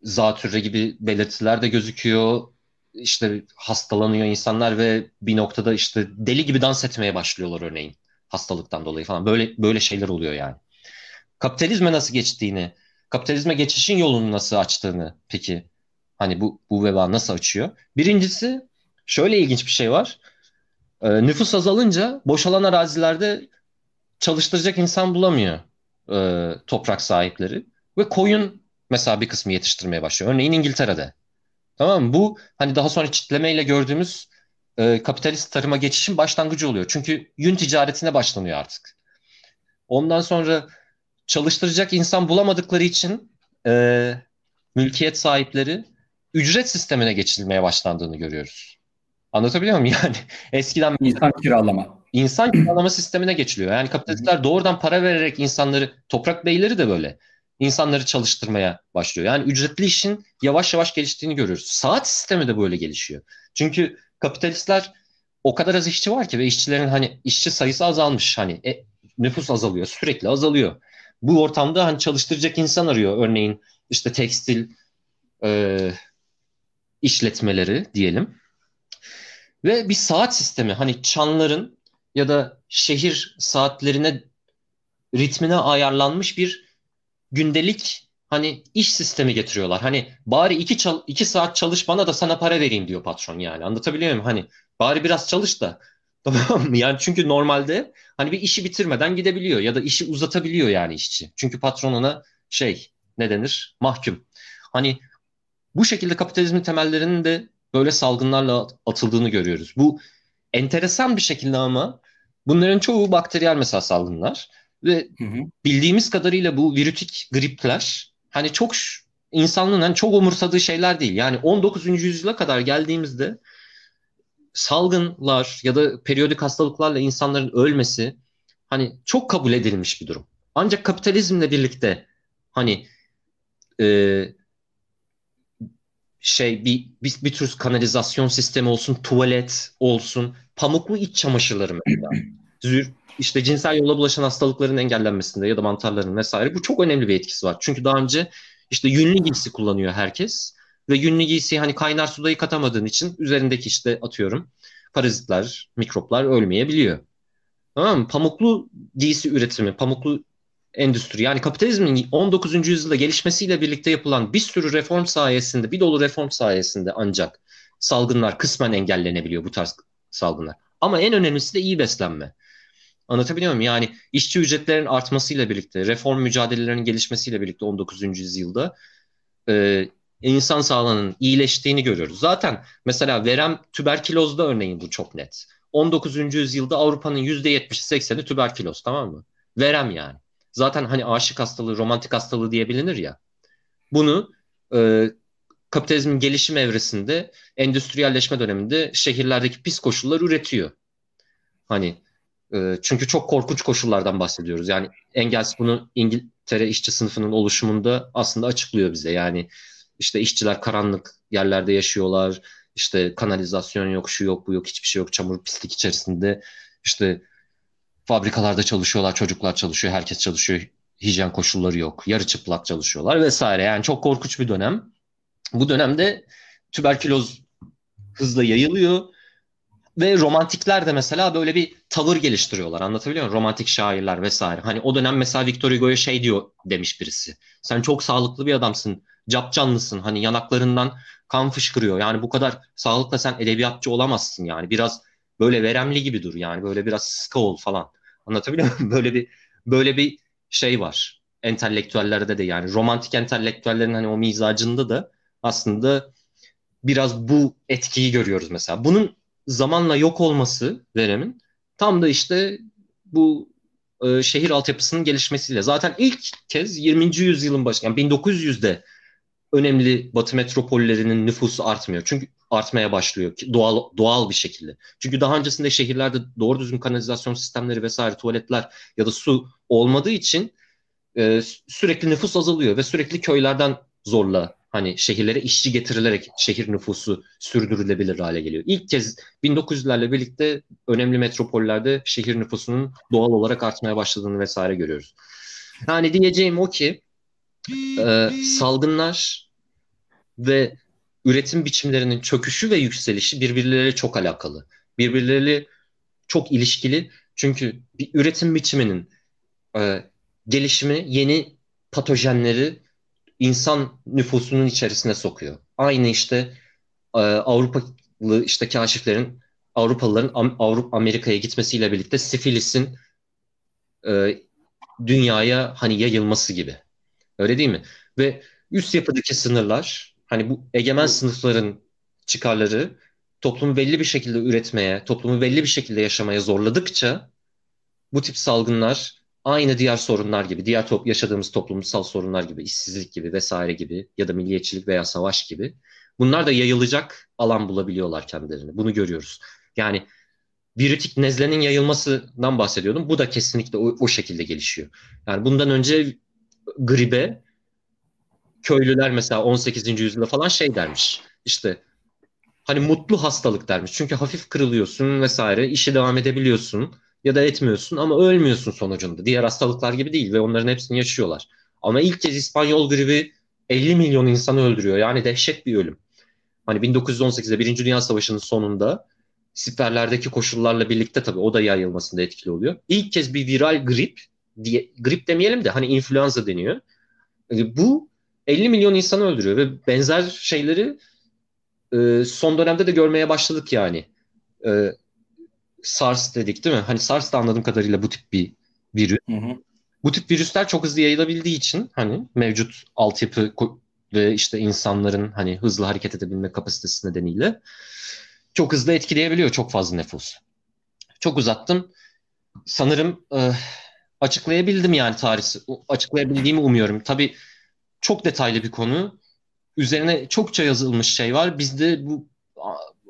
zatürre gibi belirtiler de gözüküyor. İşte hastalanıyor insanlar ve bir noktada işte deli gibi dans etmeye başlıyorlar örneğin hastalıktan dolayı falan. Böyle böyle şeyler oluyor yani. Kapitalizme nasıl geçtiğini, kapitalizme geçişin yolunu nasıl açtığını peki hani bu bu veba nasıl açıyor? Birincisi şöyle ilginç bir şey var. Ee, nüfus azalınca boşalan arazilerde çalıştıracak insan bulamıyor e, toprak sahipleri ve koyun mesela bir kısmı yetiştirmeye başlıyor. Örneğin İngiltere'de. Tamam mı? Bu hani daha sonra çitlemeyle gördüğümüz e, kapitalist tarıma geçişin başlangıcı oluyor. Çünkü yün ticaretine başlanıyor artık. Ondan sonra çalıştıracak insan bulamadıkları için e, mülkiyet sahipleri ücret sistemine geçilmeye başlandığını görüyoruz. Anlatabiliyor muyum? Yani eskiden insan kiralama. İnsan kiralama sistemine geçiliyor. Yani kapitalistler doğrudan para vererek insanları, toprak beyleri de böyle insanları çalıştırmaya başlıyor. Yani ücretli işin yavaş yavaş geliştiğini görüyoruz. Saat sistemi de böyle gelişiyor. Çünkü kapitalistler o kadar az işçi var ki ve işçilerin hani işçi sayısı azalmış. Hani e, nüfus azalıyor, sürekli azalıyor. Bu ortamda hani çalıştıracak insan arıyor. Örneğin işte tekstil e, işletmeleri diyelim. Ve bir saat sistemi hani çanların ya da şehir saatlerine ritmine ayarlanmış bir gündelik hani iş sistemi getiriyorlar. Hani bari iki, çal iki saat çalış bana da sana para vereyim diyor patron yani. Anlatabiliyor muyum? Hani bari biraz çalış da Tamam mı? Yani çünkü normalde hani bir işi bitirmeden gidebiliyor ya da işi uzatabiliyor yani işçi. Çünkü patron ona şey ne denir? Mahkum. Hani bu şekilde kapitalizmin temellerinin de böyle salgınlarla atıldığını görüyoruz. Bu enteresan bir şekilde ama bunların çoğu bakteriyel mesela salgınlar. Ve hı hı. bildiğimiz kadarıyla bu virütik gripler hani çok insanlığın hani çok umursadığı şeyler değil. Yani 19. yüzyıla kadar geldiğimizde salgınlar ya da periyodik hastalıklarla insanların ölmesi hani çok kabul edilmiş bir durum. Ancak kapitalizmle birlikte hani e, şey bir, bir bir tür kanalizasyon sistemi olsun, tuvalet olsun, pamuklu iç çamaşırları mesela. Zür, işte cinsel yolla bulaşan hastalıkların engellenmesinde ya da mantarların vesaire bu çok önemli bir etkisi var. Çünkü daha önce işte yünlü giysi kullanıyor herkes ve yünlü giysi hani kaynar suda yıkatamadığın için üzerindeki işte atıyorum parazitler, mikroplar ölmeyebiliyor. Tamam mı? Pamuklu giysi üretimi, pamuklu endüstri yani kapitalizmin 19. yüzyılda gelişmesiyle birlikte yapılan bir sürü reform sayesinde, bir dolu reform sayesinde ancak salgınlar kısmen engellenebiliyor bu tarz salgınlar. Ama en önemlisi de iyi beslenme. Anlatabiliyor muyum? Yani işçi ücretlerin artmasıyla birlikte, reform mücadelelerinin gelişmesiyle birlikte 19. yüzyılda e, insan sağlığının iyileştiğini görüyoruz. Zaten mesela verem tüberkülozda örneğin bu çok net. 19. yüzyılda Avrupa'nın %70'i 80'i tüberküloz tamam mı? Verem yani. Zaten hani aşık hastalığı, romantik hastalığı diye bilinir ya. Bunu e, kapitalizmin gelişim evresinde, endüstriyelleşme döneminde şehirlerdeki pis koşullar üretiyor. Hani e, çünkü çok korkunç koşullardan bahsediyoruz. Yani Engels bunu İngiltere işçi sınıfının oluşumunda aslında açıklıyor bize. Yani işte işçiler karanlık yerlerde yaşıyorlar. İşte kanalizasyon yok, şu yok, bu yok, hiçbir şey yok. Çamur, pislik içerisinde. İşte fabrikalarda çalışıyorlar, çocuklar çalışıyor, herkes çalışıyor. hijyen koşulları yok. Yarı çıplak çalışıyorlar vesaire. Yani çok korkunç bir dönem. Bu dönemde tüberküloz hızla yayılıyor ve romantikler de mesela böyle bir tavır geliştiriyorlar. Anlatabiliyor muyum? Romantik şairler vesaire. Hani o dönem mesela Victor Hugo'ya şey diyor demiş birisi. Sen çok sağlıklı bir adamsın. Cap canlısın. Hani yanaklarından kan fışkırıyor. Yani bu kadar sağlıkla sen edebiyatçı olamazsın yani. Biraz böyle veremli gibi dur yani. Böyle biraz sıkı ol falan. Anlatabiliyor muyum? Böyle bir böyle bir şey var. Entelektüellerde de yani romantik entelektüellerin hani o mizacında da aslında biraz bu etkiyi görüyoruz mesela. Bunun zamanla yok olması veremin tam da işte bu e, şehir altyapısının gelişmesiyle. Zaten ilk kez 20. yüzyılın başı yani 1900'de önemli batı metropollerinin nüfusu artmıyor. Çünkü artmaya başlıyor doğal doğal bir şekilde. Çünkü daha öncesinde şehirlerde doğru düzgün kanalizasyon sistemleri vesaire tuvaletler ya da su olmadığı için e, sürekli nüfus azalıyor ve sürekli köylerden zorla hani şehirlere işçi getirilerek şehir nüfusu sürdürülebilir hale geliyor. İlk kez 1900'lerle birlikte önemli metropollerde şehir nüfusunun doğal olarak artmaya başladığını vesaire görüyoruz. Yani diyeceğim o ki e, salgınlar ve üretim biçimlerinin çöküşü ve yükselişi birbirleriyle çok alakalı. Birbirleriyle çok ilişkili. Çünkü bir üretim biçiminin e, gelişimi yeni patojenleri insan nüfusunun içerisine sokuyor. Aynı işte e, Avrupalı işte kaşiflerin Avrupalıların Avrupa Amerika'ya gitmesiyle birlikte sifilisin e, dünyaya hani yayılması gibi. Öyle değil mi? Ve üst yapıdaki sınırlar hani bu egemen sınıfların çıkarları toplumu belli bir şekilde üretmeye, toplumu belli bir şekilde yaşamaya zorladıkça bu tip salgınlar aynı diğer sorunlar gibi, diğer top, yaşadığımız toplumsal sorunlar gibi, işsizlik gibi vesaire gibi ya da milliyetçilik veya savaş gibi bunlar da yayılacak alan bulabiliyorlar kendilerine. Bunu görüyoruz. Yani biritik nezlenin yayılmasından bahsediyordum. Bu da kesinlikle o, o şekilde gelişiyor. Yani bundan önce gribe köylüler mesela 18. yüzyılda falan şey dermiş. İşte hani mutlu hastalık dermiş. Çünkü hafif kırılıyorsun vesaire, işe devam edebiliyorsun ya da etmiyorsun ama ölmüyorsun sonucunda. Diğer hastalıklar gibi değil ve onların hepsini yaşıyorlar. Ama ilk kez İspanyol gribi 50 milyon insanı öldürüyor. Yani dehşet bir ölüm. Hani 1918'de Birinci Dünya Savaşı'nın sonunda siperlerdeki koşullarla birlikte tabii o da yayılmasında etkili oluyor. İlk kez bir viral grip diye grip demeyelim de hani influenza deniyor. E, bu 50 milyon insanı öldürüyor ve benzer şeyleri e, son dönemde de görmeye başladık yani. E, SARS dedik değil mi? Hani SARS da anladığım kadarıyla bu tip bir virüs. Hı hı. Bu tip virüsler çok hızlı yayılabildiği için hani mevcut altyapı ve işte insanların hani hızlı hareket edebilme kapasitesi nedeniyle çok hızlı etkileyebiliyor çok fazla nüfus. Çok uzattım. Sanırım e, açıklayabildim yani tarihsi. Açıklayabildiğimi umuyorum. Tabii çok detaylı bir konu. Üzerine çokça yazılmış şey var. Biz de bu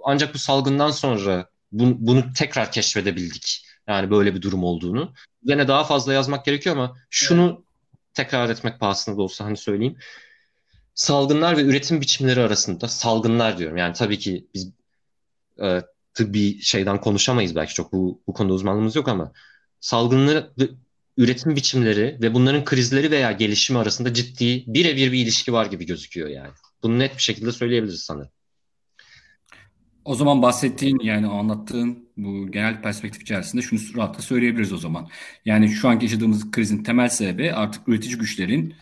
ancak bu salgından sonra bunu, bunu tekrar keşfedebildik. Yani böyle bir durum olduğunu. Üzerine daha fazla yazmak gerekiyor ama şunu tekrar etmek pahasına da olsa hani söyleyeyim. Salgınlar ve üretim biçimleri arasında salgınlar diyorum. Yani tabii ki biz e, tıbbi şeyden konuşamayız belki çok bu, bu konuda uzmanlığımız yok ama salgınlar ve üretim biçimleri ve bunların krizleri veya gelişimi arasında ciddi birebir bir ilişki var gibi gözüküyor yani. Bunu net bir şekilde söyleyebiliriz sanırım. O zaman bahsettiğin yani anlattığın bu genel perspektif içerisinde şunu rahatlıkla söyleyebiliriz o zaman. Yani şu anki yaşadığımız krizin temel sebebi artık üretici güçlerin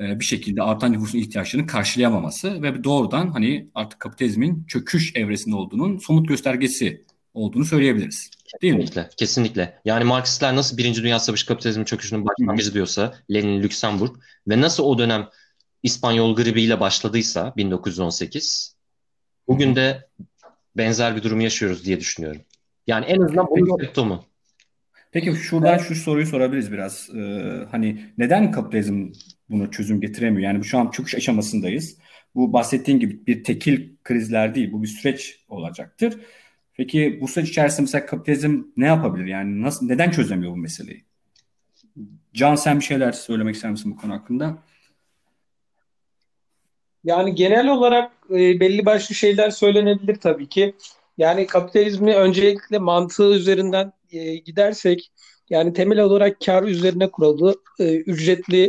e, bir şekilde artan nüfusun ihtiyaçlarını karşılayamaması ve doğrudan hani artık kapitalizmin çöküş evresinde olduğunun somut göstergesi olduğunu söyleyebiliriz. Değil kesinlikle, mi? Kesinlikle. Yani Marksistler nasıl Birinci Dünya Savaşı kapitalizmin çöküşünün başlangıcı diyorsa Lenin Lüksemburg ve nasıl o dönem İspanyol gribiyle başladıysa 1918 bugün de benzer bir durum yaşıyoruz diye düşünüyorum. Yani en azından bunun semptomu. Peki şuradan şu soruyu sorabiliriz biraz. Ee, hani neden kapitalizm bunu çözüm getiremiyor? Yani bu şu an çöküş aşamasındayız. Bu bahsettiğin gibi bir tekil krizler değil, bu bir süreç olacaktır. Peki bu süreç içerisinde mesela kapitalizm ne yapabilir? Yani nasıl neden çözemiyor bu meseleyi? Can sen bir şeyler söylemek ister misin bu konu hakkında? Yani genel olarak e, belli başlı şeyler söylenebilir tabii ki. Yani kapitalizmi öncelikle mantığı üzerinden e, gidersek Yani temel olarak kar üzerine kurulu e, ücretli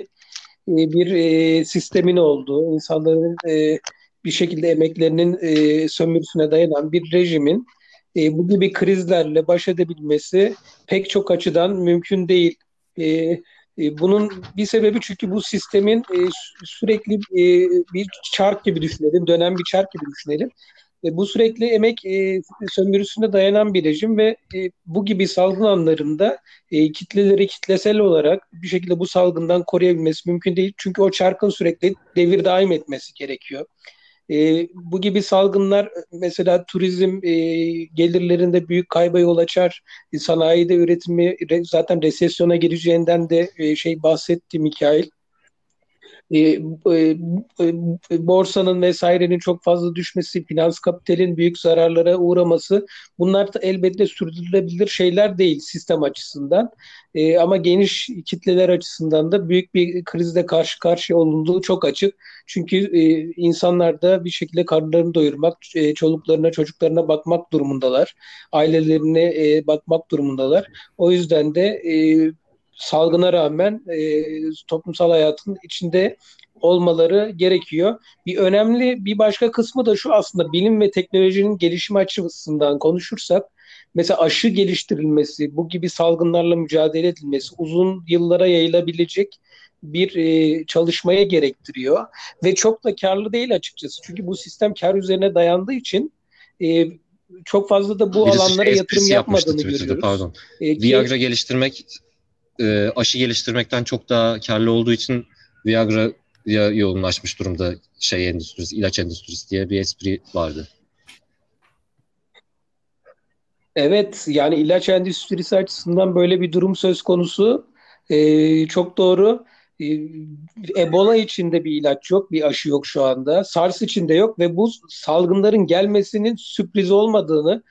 e, bir e, sistemin olduğu, insanların e, bir şekilde emeklerinin e, sömürüsüne dayanan bir rejimin e, bu gibi krizlerle baş edebilmesi pek çok açıdan mümkün değil. E, e, bunun bir sebebi çünkü bu sistemin e, sürekli e, bir çark gibi düşünelim, dönen bir çark gibi düşünelim. Bu sürekli emek sömürüsüne dayanan bir rejim ve bu gibi salgın anlarında kitleleri kitlesel olarak bir şekilde bu salgından koruyabilmesi mümkün değil. Çünkü o çarkın sürekli devir daim etmesi gerekiyor. E, bu gibi salgınlar mesela turizm e, gelirlerinde büyük kayba yol açar. E, sanayide üretimi re, zaten resesyona gireceğinden de e, şey bahsetti Mikail. E, e, e, borsanın vesairenin çok fazla düşmesi, finans kapitalin büyük zararlara uğraması bunlar da elbette sürdürülebilir şeyler değil sistem açısından. E, ama geniş kitleler açısından da büyük bir krizle karşı karşıya olunduğu çok açık. Çünkü e, insanlar da bir şekilde karnlarını doyurmak, e, çoluklarına, çocuklarına bakmak durumundalar. Ailelerine e, bakmak durumundalar. O yüzden de e, salgına rağmen e, toplumsal hayatın içinde olmaları gerekiyor. Bir önemli bir başka kısmı da şu aslında bilim ve teknolojinin gelişimi açısından konuşursak mesela aşı geliştirilmesi, bu gibi salgınlarla mücadele edilmesi uzun yıllara yayılabilecek bir e, çalışmaya gerektiriyor ve çok da karlı değil açıkçası. Çünkü bu sistem kar üzerine dayandığı için e, çok fazla da bu Birisi alanlara yatırım yapmadığını görüyoruz. Pardon. E, ki, Viagra geliştirmek e, aşı geliştirmekten çok daha karlı olduğu için Viagra'ya yoğunlaşmış durumda şey endüstrisi, ilaç endüstrisi diye bir espri vardı. Evet yani ilaç endüstrisi açısından böyle bir durum söz konusu. Ee, çok doğru. Ee, Ebola için de bir ilaç yok, bir aşı yok şu anda. SARS için de yok ve bu salgınların gelmesinin sürpriz olmadığını,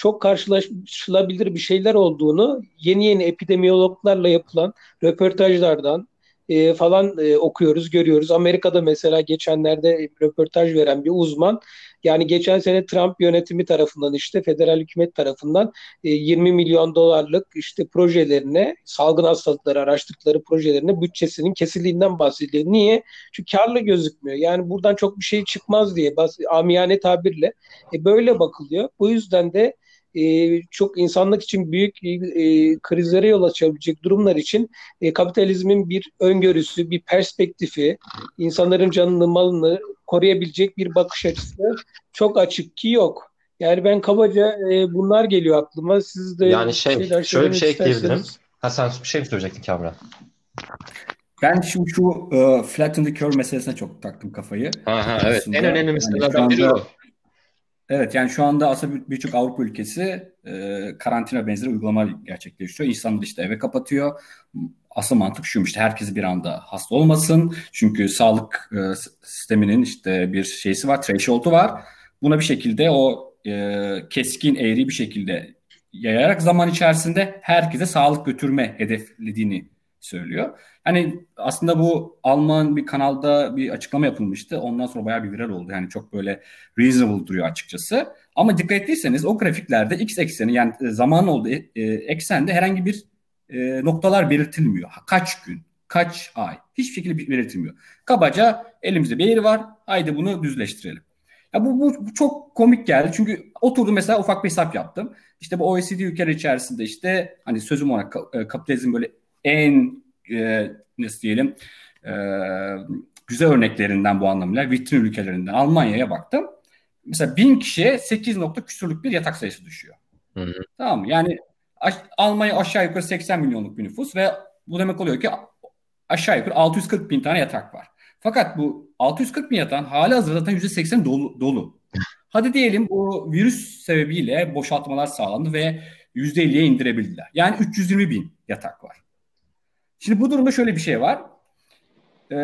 çok karşılaşılabilir bir şeyler olduğunu yeni yeni epidemiyologlarla yapılan röportajlardan e, falan e, okuyoruz, görüyoruz. Amerika'da mesela geçenlerde röportaj veren bir uzman yani geçen sene Trump yönetimi tarafından işte federal hükümet tarafından e, 20 milyon dolarlık işte projelerine salgın hastalıkları araştırdıkları projelerine bütçesinin kesildiğinden bahsediyor. Niye? Çünkü karlı gözükmüyor. Yani buradan çok bir şey çıkmaz diye amiyane tabirle e, böyle bakılıyor. Bu yüzden de e, çok insanlık için büyük e, krizlere yol açabilecek durumlar için e, kapitalizmin bir öngörüsü, bir perspektifi, insanların canını, malını koruyabilecek bir bakış açısı çok açık ki yok. Yani ben kabaca e, bunlar geliyor aklıma. Siz de yani şey, şöyle bir şey ekleyebilirim. Ha sen bir şey mi söyleyecektin Kamran? Ben şu şu uh, flatten the curve meselesine çok taktım kafayı. Ha, ha evet. En önemli meselelerden yani biri o. Evet yani şu anda aslında birçok Avrupa ülkesi e, karantina benzeri uygulama gerçekleştiriyor. İnsanları işte eve kapatıyor. Asıl mantık şu işte herkes bir anda hasta olmasın. Çünkü sağlık e, sisteminin işte bir şeysi var, threshold'u var. Buna bir şekilde o e, keskin eğri bir şekilde yayarak zaman içerisinde herkese sağlık götürme hedeflediğini söylüyor. Hani aslında bu Alman bir kanalda bir açıklama yapılmıştı. Ondan sonra bayağı bir viral oldu. Yani çok böyle reasonable duruyor açıkçası. Ama dikkat ettiyseniz o grafiklerde x ekseni yani e, zaman olduğu e, eksende herhangi bir e, noktalar belirtilmiyor. Kaç gün, kaç ay hiçbir şekilde belirtilmiyor. Kabaca elimizde bir eğri var. Haydi bunu düzleştirelim. Ya bu, bu, bu çok komik geldi. Çünkü oturdum mesela ufak bir hesap yaptım. İşte bu OECD ülkeler içerisinde işte hani sözüm olarak e, kapitalizm böyle en e, nasıl diyelim e, güzel örneklerinden bu anlamıyla vitrin ülkelerinden Almanya'ya baktım. Mesela bin kişiye 8 nokta küsurluk bir yatak sayısı düşüyor. Hı hı. Tamam mı? Yani Almanya aşağı yukarı 80 milyonluk bir nüfus ve bu demek oluyor ki aşağı yukarı 640 bin tane yatak var. Fakat bu 640 bin yatağın hali hazırda zaten %80 dolu. dolu. Hadi diyelim bu virüs sebebiyle boşaltmalar sağlandı ve %50'ye indirebildiler. Yani 320 bin yatak var. Şimdi bu durumda şöyle bir şey var. Ee,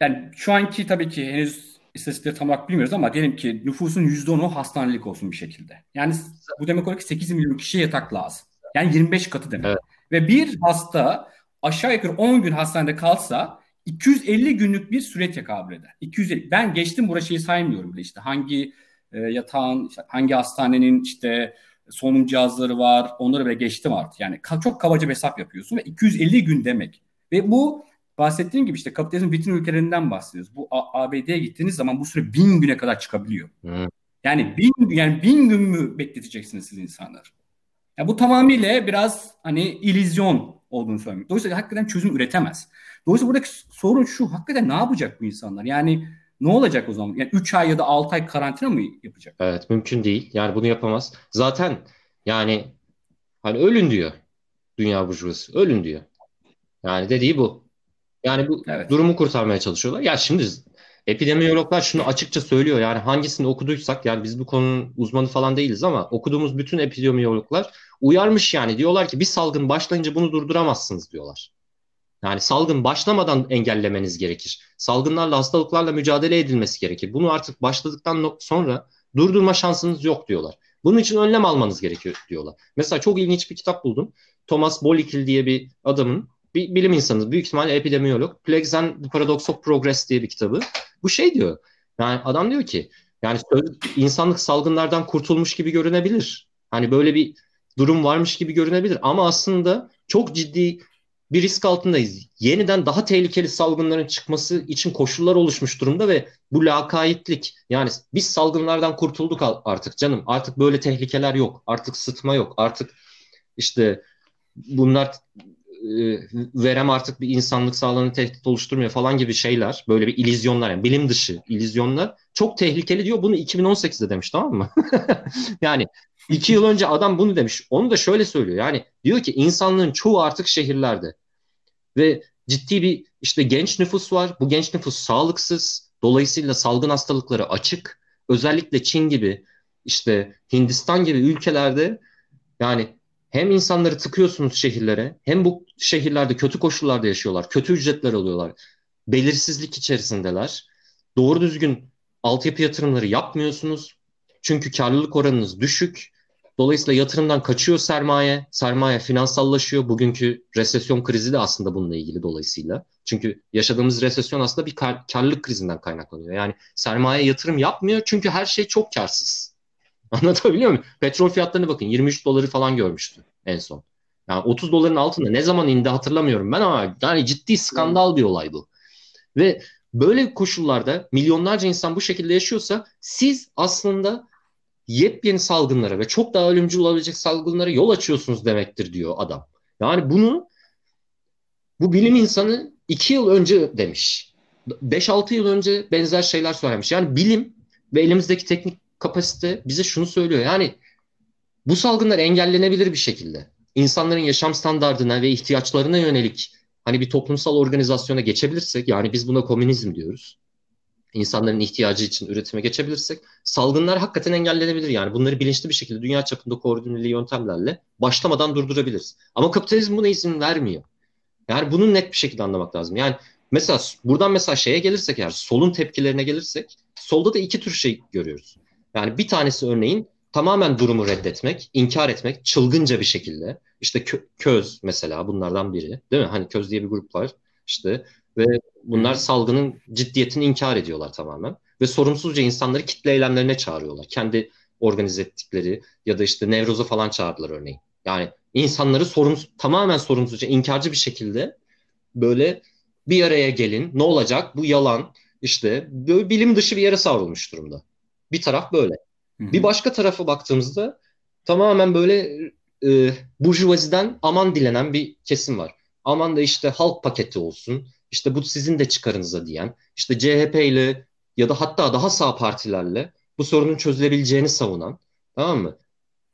yani şu anki tabii ki henüz istatistikleri tam olarak bilmiyoruz ama diyelim ki nüfusun %10'u hastanelik olsun bir şekilde. Yani bu demek oluyor ki 8 milyon kişiye yatak lazım. Yani 25 katı demek. Evet. Ve bir hasta aşağı yukarı 10 gün hastanede kalsa 250 günlük bir süre tekabül eder. 250. Ben geçtim buraya şeyi saymıyorum bile işte hangi e, yatağın, işte hangi hastanenin işte solunum cihazları var. Onları bile geçtim artık. Yani çok kabaca bir hesap yapıyorsun ve 250 gün demek. Ve bu bahsettiğim gibi işte kapitalizm bütün ülkelerinden bahsediyoruz. Bu ABD'ye gittiğiniz zaman bu süre bin güne kadar çıkabiliyor. Hmm. Yani bin yani bin gün mü bekleteceksiniz siz insanlar? Yani bu tamamıyla biraz hani illüzyon olduğunu söylemek. Dolayısıyla hakikaten çözüm üretemez. Dolayısıyla buradaki sorun şu. Hakikaten ne yapacak bu insanlar? Yani ne olacak o zaman? Yani 3 ay ya da 6 ay karantina mı yapacak? Evet mümkün değil. Yani bunu yapamaz. Zaten yani hani ölün diyor dünya burjuvası. Ölün diyor. Yani dediği bu. Yani bu evet. durumu kurtarmaya çalışıyorlar. Ya şimdi epidemiyologlar şunu açıkça söylüyor. Yani hangisini okuduysak yani biz bu konunun uzmanı falan değiliz ama okuduğumuz bütün epidemiyologlar uyarmış yani. Diyorlar ki bir salgın başlayınca bunu durduramazsınız diyorlar. Yani salgın başlamadan engellemeniz gerekir. Salgınlarla, hastalıklarla mücadele edilmesi gerekir. Bunu artık başladıktan sonra durdurma şansınız yok diyorlar. Bunun için önlem almanız gerekiyor diyorlar. Mesela çok ilginç bir kitap buldum. Thomas Bolikil diye bir adamın bir bilim insanı, büyük ihtimalle epidemiyolog. Plagues and the Paradox of Progress diye bir kitabı. Bu şey diyor. Yani adam diyor ki yani insanlık salgınlardan kurtulmuş gibi görünebilir. Hani böyle bir durum varmış gibi görünebilir ama aslında çok ciddi bir risk altındayız. Yeniden daha tehlikeli salgınların çıkması için koşullar oluşmuş durumda ve bu lakaytlik yani biz salgınlardan kurtulduk artık canım. Artık böyle tehlikeler yok. Artık sıtma yok. Artık işte bunlar e, verem artık bir insanlık sağlığını tehdit oluşturmuyor falan gibi şeyler. Böyle bir ilizyonlar yani bilim dışı ilizyonlar çok tehlikeli diyor. Bunu 2018'de demiş tamam mı? yani iki yıl önce adam bunu demiş. Onu da şöyle söylüyor. Yani diyor ki insanlığın çoğu artık şehirlerde. Ve ciddi bir işte genç nüfus var. Bu genç nüfus sağlıksız. Dolayısıyla salgın hastalıkları açık. Özellikle Çin gibi işte Hindistan gibi ülkelerde yani hem insanları tıkıyorsunuz şehirlere hem bu şehirlerde kötü koşullarda yaşıyorlar. Kötü ücretler alıyorlar. Belirsizlik içerisindeler. Doğru düzgün altyapı yatırımları yapmıyorsunuz. Çünkü karlılık oranınız düşük. Dolayısıyla yatırımdan kaçıyor sermaye. Sermaye finansallaşıyor. Bugünkü resesyon krizi de aslında bununla ilgili dolayısıyla. Çünkü yaşadığımız resesyon aslında bir kar, karlılık krizinden kaynaklanıyor. Yani sermaye yatırım yapmıyor çünkü her şey çok karsız. Anlatabiliyor muyum? Petrol fiyatlarına bakın 23 doları falan görmüştü en son. Yani 30 doların altında ne zaman indi hatırlamıyorum ben ama yani ciddi skandal bir olay bu. Ve böyle koşullarda milyonlarca insan bu şekilde yaşıyorsa siz aslında yepyeni salgınlara ve çok daha ölümcül olabilecek salgınlara yol açıyorsunuz demektir diyor adam. Yani bunu bu bilim insanı iki yıl önce demiş. 5-6 yıl önce benzer şeyler söylemiş. Yani bilim ve elimizdeki teknik kapasite bize şunu söylüyor. Yani bu salgınlar engellenebilir bir şekilde. İnsanların yaşam standartına ve ihtiyaçlarına yönelik hani bir toplumsal organizasyona geçebilirsek yani biz buna komünizm diyoruz insanların ihtiyacı için üretime geçebilirsek salgınlar hakikaten engellenebilir. Yani bunları bilinçli bir şekilde dünya çapında koordineli yöntemlerle başlamadan durdurabiliriz. Ama kapitalizm buna izin vermiyor. Yani bunu net bir şekilde anlamak lazım. Yani mesela buradan mesela şeye gelirsek eğer solun tepkilerine gelirsek solda da iki tür şey görüyoruz. Yani bir tanesi örneğin tamamen durumu reddetmek, inkar etmek çılgınca bir şekilde. İşte kö- köz mesela bunlardan biri değil mi? Hani köz diye bir grup var. İşte ve bunlar salgının ciddiyetini inkar ediyorlar tamamen. Ve sorumsuzca insanları kitle eylemlerine çağırıyorlar. Kendi organize ettikleri ya da işte Nevroz'a falan çağırdılar örneğin. Yani insanları sorumsuz, tamamen sorumsuzca, inkarcı bir şekilde böyle bir araya gelin. Ne olacak? Bu yalan. İşte böyle bilim dışı bir yere savrulmuş durumda. Bir taraf böyle. Hı-hı. Bir başka tarafa baktığımızda tamamen böyle e, burjuvaziden aman dilenen bir kesim var. Aman da işte halk paketi olsun işte bu sizin de çıkarınıza diyen, işte CHP ile ya da hatta daha sağ partilerle bu sorunun çözülebileceğini savunan, tamam mı?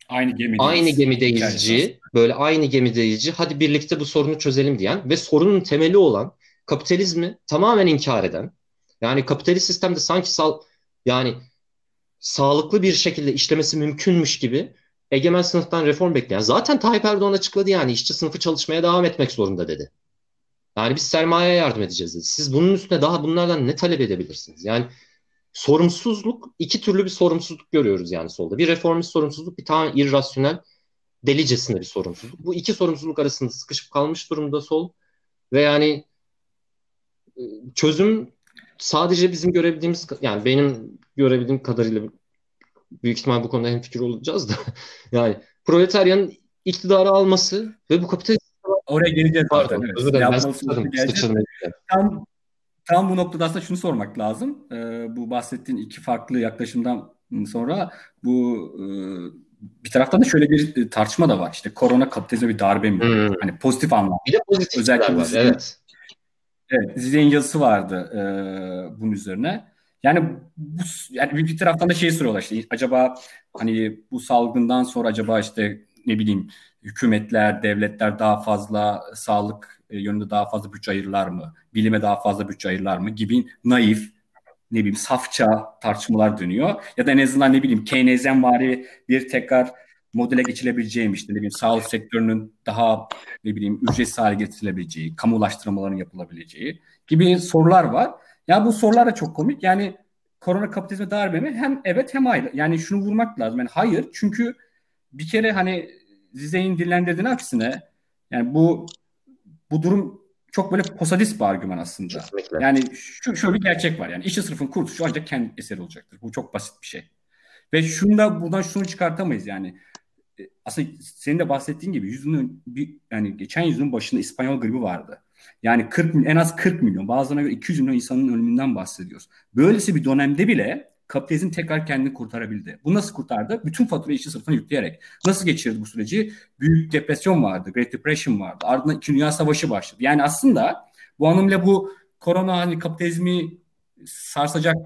Aynı gemideyiz. Aynı gemideyici, böyle aynı gemideyici, hadi birlikte bu sorunu çözelim diyen ve sorunun temeli olan kapitalizmi tamamen inkar eden, yani kapitalist sistemde sanki sal, yani sağlıklı bir şekilde işlemesi mümkünmüş gibi egemen sınıftan reform bekleyen. Zaten Tayyip Erdoğan açıkladı yani işçi sınıfı çalışmaya devam etmek zorunda dedi. Yani biz sermayeye yardım edeceğiz dedi. Siz bunun üstüne daha bunlardan ne talep edebilirsiniz? Yani sorumsuzluk, iki türlü bir sorumsuzluk görüyoruz yani solda. Bir reformist sorumsuzluk, bir tane irrasyonel, delicesine bir sorumsuzluk. Bu iki sorumsuzluk arasında sıkışıp kalmış durumda sol. Ve yani e, çözüm sadece bizim görebildiğimiz, yani benim görebildiğim kadarıyla büyük ihtimal bu konuda hemfikir olacağız da yani proletaryanın iktidarı alması ve bu kapitalist Oraya geleceğiz Pardon. Evet. sıçradım, sıçradım. Tam, tam bu noktada aslında şunu sormak lazım. Ee, bu bahsettiğin iki farklı yaklaşımdan sonra bu e, bir taraftan da şöyle bir tartışma da var. İşte korona kapitalizme bir darbe mi? Hmm. Hani pozitif anlamda. Bir de pozitifler Özellikle var. sizin- Evet. Evet, Zizek'in yazısı vardı e, bunun üzerine. Yani bu yani bir, bir taraftan da şey soruyorlar işte acaba hani bu salgından sonra acaba işte ne bileyim hükümetler, devletler daha fazla sağlık e, yönünde daha fazla bütçe ayırırlar mı? Bilime daha fazla bütçe ayırırlar mı? Gibi naif, ne bileyim safça tartışmalar dönüyor. Ya da en azından ne bileyim Keynesyenvari bir tekrar modele geçilebileceğim işte ne bileyim sağlık sektörünün daha ne bileyim ücretsiz hale getirilebileceği, kamulaştırmaların yapılabileceği gibi sorular var. Ya bu sorular da çok komik. Yani korona kapitalizme darbe mi? Hem evet hem hayır. Yani şunu vurmak lazım. Yani hayır çünkü bir kere hani Zizek'in dillendirdiğine aksine yani bu bu durum çok böyle posadist bir argüman aslında. Kesinlikle. Yani şu şöyle bir gerçek var yani işçi sınıfın kurtuluşu ancak kendi eseri olacaktır. Bu çok basit bir şey. Ve şunu da buradan şunu çıkartamayız yani. E, Aslında senin de bahsettiğin gibi yüzünün bir yani geçen yüzün başında İspanyol gribi vardı. Yani 40 milyon, en az 40 milyon, bazılarına göre 200 milyon insanın ölümünden bahsediyoruz. Böylesi bir dönemde bile kapitalizm tekrar kendini kurtarabildi. Bu nasıl kurtardı? Bütün faturayı işçi sınıfına yükleyerek. Nasıl geçirdi bu süreci? Büyük depresyon vardı, Great Depression vardı. Ardından İkinci Dünya Savaşı başladı. Yani aslında bu anlamıyla bu korona hani kapitalizmi sarsacak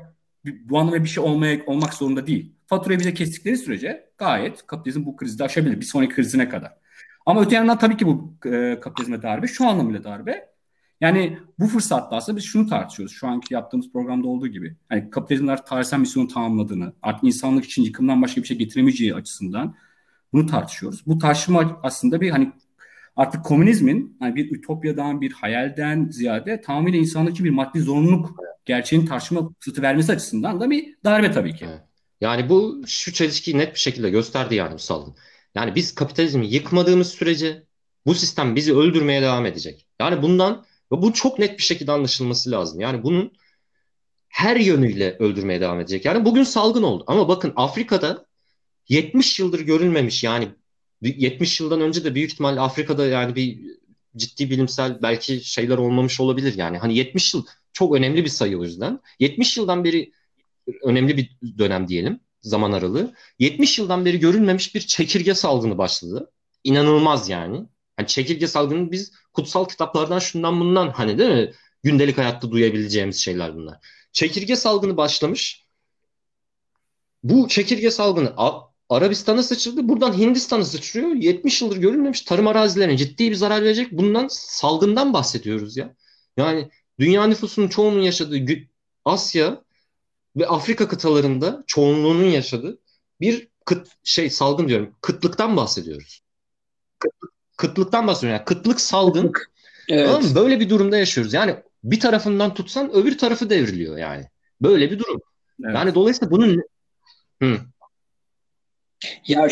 bu anlamda bir şey olmaya, olmak zorunda değil. Faturayı bize kestikleri sürece gayet kapitalizm bu krizi de aşabilir bir sonraki krizine kadar. Ama öte yandan tabii ki bu e, kapitalizme darbe şu anlamıyla darbe. Yani bu fırsatta aslında biz şunu tartışıyoruz. Şu anki yaptığımız programda olduğu gibi. Yani kapitalizmler tarihsel misyonu tamamladığını, artık insanlık için yıkımdan başka bir şey getiremeyeceği açısından bunu tartışıyoruz. Bu tartışma aslında bir hani artık komünizmin hani bir ütopyadan, bir hayalden ziyade tamamıyla insanlık için bir maddi zorunluluk gerçeğini tartışma fırsatı vermesi açısından da bir darbe tabii ki. Evet. Yani bu şu çelişkiyi net bir şekilde gösterdi yani bu salgın. Yani biz kapitalizmi yıkmadığımız sürece bu sistem bizi öldürmeye devam edecek. Yani bundan ve bu çok net bir şekilde anlaşılması lazım. Yani bunun her yönüyle öldürmeye devam edecek. Yani bugün salgın oldu. Ama bakın Afrika'da 70 yıldır görülmemiş yani 70 yıldan önce de büyük ihtimalle Afrika'da yani bir ciddi bilimsel belki şeyler olmamış olabilir yani. Hani 70 yıl çok önemli bir sayı o yüzden. 70 yıldan beri önemli bir dönem diyelim zaman aralığı. 70 yıldan beri görülmemiş bir çekirge salgını başladı. İnanılmaz yani. Hani çekirge salgını biz kutsal kitaplardan şundan bundan hani değil mi? Gündelik hayatta duyabileceğimiz şeyler bunlar. Çekirge salgını başlamış. Bu çekirge salgını Arabistan'a sıçradı. Buradan Hindistan'a sıçrıyor. 70 yıldır görülmemiş tarım arazilerine ciddi bir zarar verecek. Bundan salgından bahsediyoruz ya. Yani dünya nüfusunun çoğunun yaşadığı Asya ve Afrika kıtalarında çoğunluğunun yaşadığı bir kıt, şey salgın diyorum. Kıtlıktan bahsediyoruz. Kıtlık, kıtlıktan bahsediyorum. Yani kıtlık salgın. Evet. Böyle bir durumda yaşıyoruz. Yani bir tarafından tutsan öbür tarafı devriliyor yani. Böyle bir durum. Evet. Yani dolayısıyla bunun Hı. Ya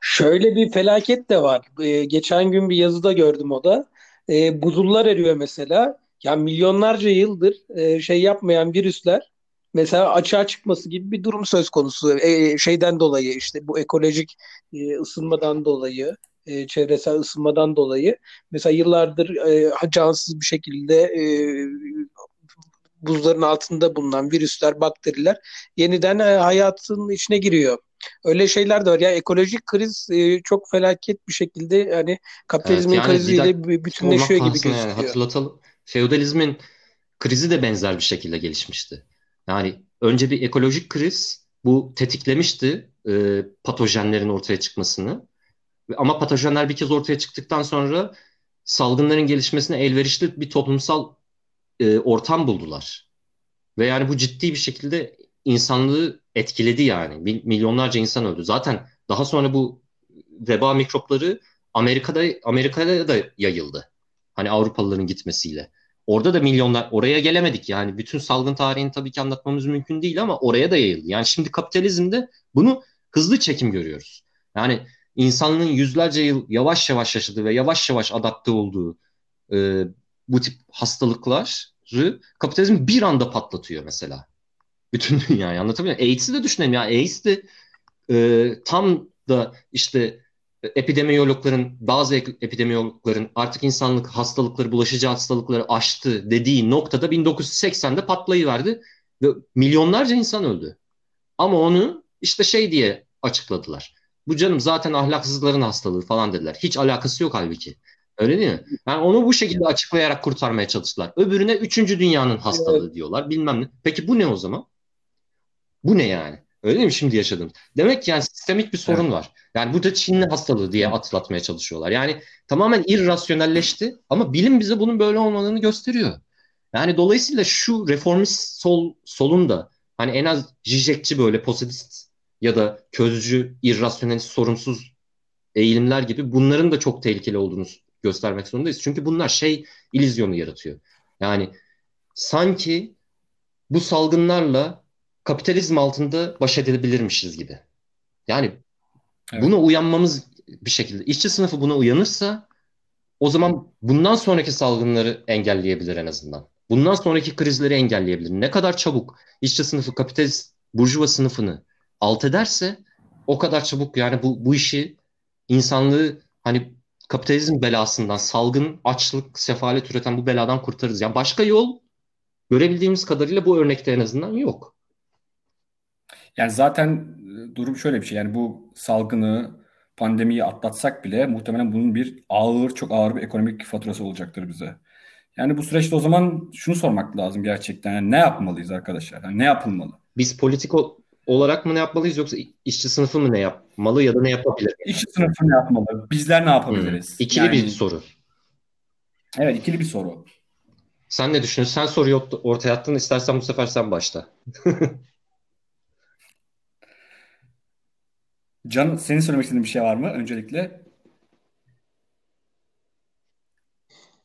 şöyle bir felaket de var. Ee, geçen gün bir yazıda gördüm o da. Ee, buzullar eriyor mesela. Ya milyonlarca yıldır e, şey yapmayan virüsler mesela açığa çıkması gibi bir durum söz konusu. E, şeyden dolayı işte bu ekolojik e, ısınmadan dolayı, e, çevresel ısınmadan dolayı mesela yıllardır e, cansız bir şekilde e, buzların altında bulunan virüsler, bakteriler yeniden e, hayatın içine giriyor. Öyle şeyler de var. Ya ekolojik kriz e, çok felaket bir şekilde yani kapitalizmin evet, yani kriziyle bütünleşiyor gibi gözüküyor. Yani hatırlatalım. Feodalizmin krizi de benzer bir şekilde gelişmişti. Yani önce bir ekolojik kriz bu tetiklemişti e, patojenlerin ortaya çıkmasını. Ama patojenler bir kez ortaya çıktıktan sonra salgınların gelişmesine elverişli bir toplumsal e, ortam buldular. Ve yani bu ciddi bir şekilde insanlığı etkiledi yani. Milyonlarca insan öldü. Zaten daha sonra bu veba mikropları Amerika'da Amerika'da da yayıldı. Hani Avrupalıların gitmesiyle. Orada da milyonlar oraya gelemedik yani bütün salgın tarihini tabii ki anlatmamız mümkün değil ama oraya da yayıldı. Yani şimdi kapitalizmde bunu hızlı çekim görüyoruz. Yani insanlığın yüzlerce yıl yavaş yavaş yaşadığı ve yavaş yavaş adapte olduğu e, bu tip hastalıkları kapitalizm bir anda patlatıyor mesela. bütün dünyayı anlatabiliyor muyum? AIDS'i de düşünelim ya AIDS de e, tam da işte epidemiyologların bazı epidemiyologların artık insanlık hastalıkları bulaşıcı hastalıkları aştı dediği noktada 1980'de patlayıverdi ve milyonlarca insan öldü. Ama onu işte şey diye açıkladılar. Bu canım zaten ahlaksızların hastalığı falan dediler. Hiç alakası yok halbuki. Öyle değil mi? Yani onu bu şekilde açıklayarak kurtarmaya çalıştılar. Öbürüne üçüncü dünyanın hastalığı evet. diyorlar. Bilmem ne. Peki bu ne o zaman? Bu ne yani? Öyle değil mi şimdi yaşadığımız? Demek ki yani sistemik bir sorun evet. var. Yani bu da Çinli hastalığı diye atlatmaya çalışıyorlar. Yani tamamen irrasyonelleşti ama bilim bize bunun böyle olmadığını gösteriyor. Yani dolayısıyla şu reformist sol, solun da hani en az Zizekçi böyle pozitivist ya da közcü, irrasyonelist, sorumsuz eğilimler gibi bunların da çok tehlikeli olduğunu göstermek zorundayız. Çünkü bunlar şey ilizyonu yaratıyor. Yani sanki bu salgınlarla kapitalizm altında baş edebilirmişiz gibi. Yani evet. buna uyanmamız bir şekilde. İşçi sınıfı buna uyanırsa o zaman bundan sonraki salgınları engelleyebilir en azından. Bundan sonraki krizleri engelleyebilir. Ne kadar çabuk işçi sınıfı kapitalist burjuva sınıfını alt ederse o kadar çabuk yani bu, bu işi insanlığı hani kapitalizm belasından, salgın, açlık, sefalet üreten bu beladan kurtarırız. Yani başka yol görebildiğimiz kadarıyla bu örnekte en azından yok. Yani zaten e, durum şöyle bir şey. Yani bu salgını, pandemiyi atlatsak bile muhtemelen bunun bir ağır, çok ağır bir ekonomik faturası olacaktır bize. Yani bu süreçte o zaman şunu sormak lazım gerçekten. Yani ne yapmalıyız arkadaşlar? Yani ne yapılmalı? Biz politik olarak mı ne yapmalıyız yoksa işçi sınıfı mı ne yapmalı ya da ne yapabilir? İşçi sınıfı ne yapmalı? Bizler ne yapabiliriz? Hmm. İkili yani, bir soru. Evet ikili bir soru. Sen ne düşünüyorsun? Sen soruyu ortaya attın. İstersen bu sefer sen başla. Can senin söylemek istediğin bir şey var mı öncelikle?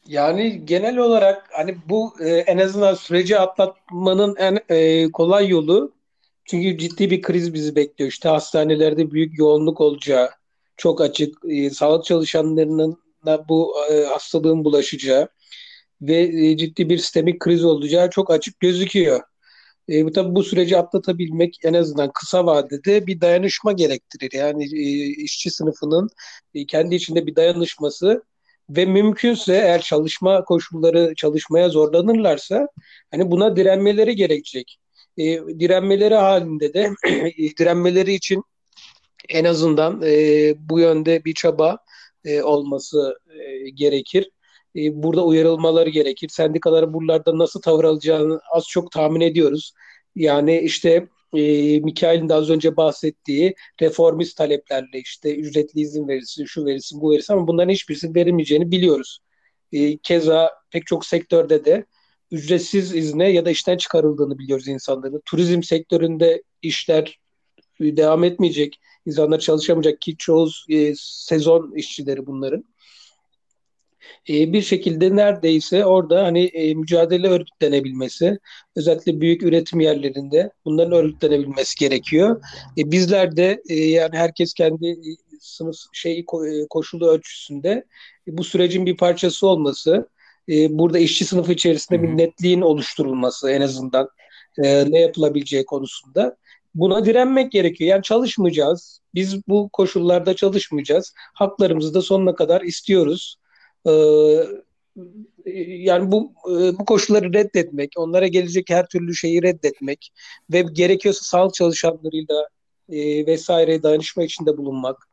Yani genel olarak hani bu e, en azından süreci atlatmanın en e, kolay yolu çünkü ciddi bir kriz bizi bekliyor. İşte hastanelerde büyük yoğunluk olacağı çok açık. E, sağlık çalışanlarının da bu e, hastalığın bulaşacağı ve e, ciddi bir sistemik kriz olacağı çok açık gözüküyor. E, bu tabii bu süreci atlatabilmek en azından kısa vadede bir dayanışma gerektirir. Yani e, işçi sınıfının e, kendi içinde bir dayanışması ve mümkünse eğer çalışma koşulları çalışmaya zorlanırlarsa hani buna direnmeleri gerekecek. E, direnmeleri halinde de direnmeleri için en azından e, bu yönde bir çaba e, olması e, gerekir. E, burada uyarılmaları gerekir. Sendikaların buralarda nasıl tavır alacağını az çok tahmin ediyoruz. Yani işte e, Mikail'in de az önce bahsettiği reformist taleplerle işte ücretli izin verilsin, şu verilsin, bu verilsin ama bunların hiçbirisinin verilmeyeceğini biliyoruz. E, keza pek çok sektörde de ücretsiz izne ya da işten çıkarıldığını biliyoruz insanların. Turizm sektöründe işler devam etmeyecek, insanlar çalışamayacak ki çoğu e, sezon işçileri bunların e, bir şekilde neredeyse orada hani e, mücadele örgütlenebilmesi, özellikle büyük üretim yerlerinde bunların örgütlenebilmesi gerekiyor. E, bizler de e, yani herkes kendi e, sınıf şeyi e, koşulu ölçüsünde e, bu sürecin bir parçası olması, e, burada işçi sınıfı içerisinde bir netliğin oluşturulması en azından e, ne yapılabileceği konusunda buna direnmek gerekiyor. Yani çalışmayacağız. Biz bu koşullarda çalışmayacağız. Haklarımızı da sonuna kadar istiyoruz. Ee, yani bu e, bu koşulları reddetmek, onlara gelecek her türlü şeyi reddetmek ve gerekiyorsa sağlık çalışanlarıyla e, vesaire dayanışma içinde bulunmak.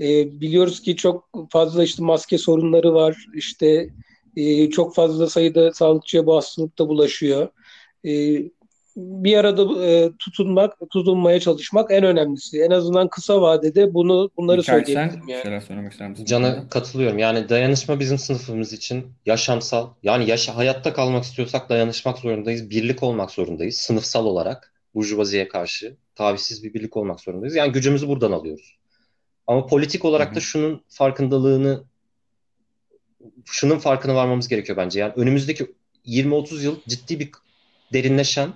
E, biliyoruz ki çok fazla işte maske sorunları var. İşte e, çok fazla sayıda sağlıkçıya bu hastalık da bulaşıyor. E, bir arada e, tutunmak, tutunmaya çalışmak en önemlisi. En azından kısa vadede bunu bunları Mikael, söyleyebilirim yani. şeyler söylemek ister misin? Can'a katılıyorum. Yani dayanışma bizim sınıfımız için yaşamsal. Yani yaşa, hayatta kalmak istiyorsak dayanışmak zorundayız. Birlik olmak zorundayız. Sınıfsal olarak burjuvaziye karşı tavizsiz bir birlik olmak zorundayız. Yani gücümüzü buradan alıyoruz. Ama politik olarak da şunun farkındalığını şunun farkına varmamız gerekiyor bence. Yani önümüzdeki 20-30 yıl ciddi bir derinleşen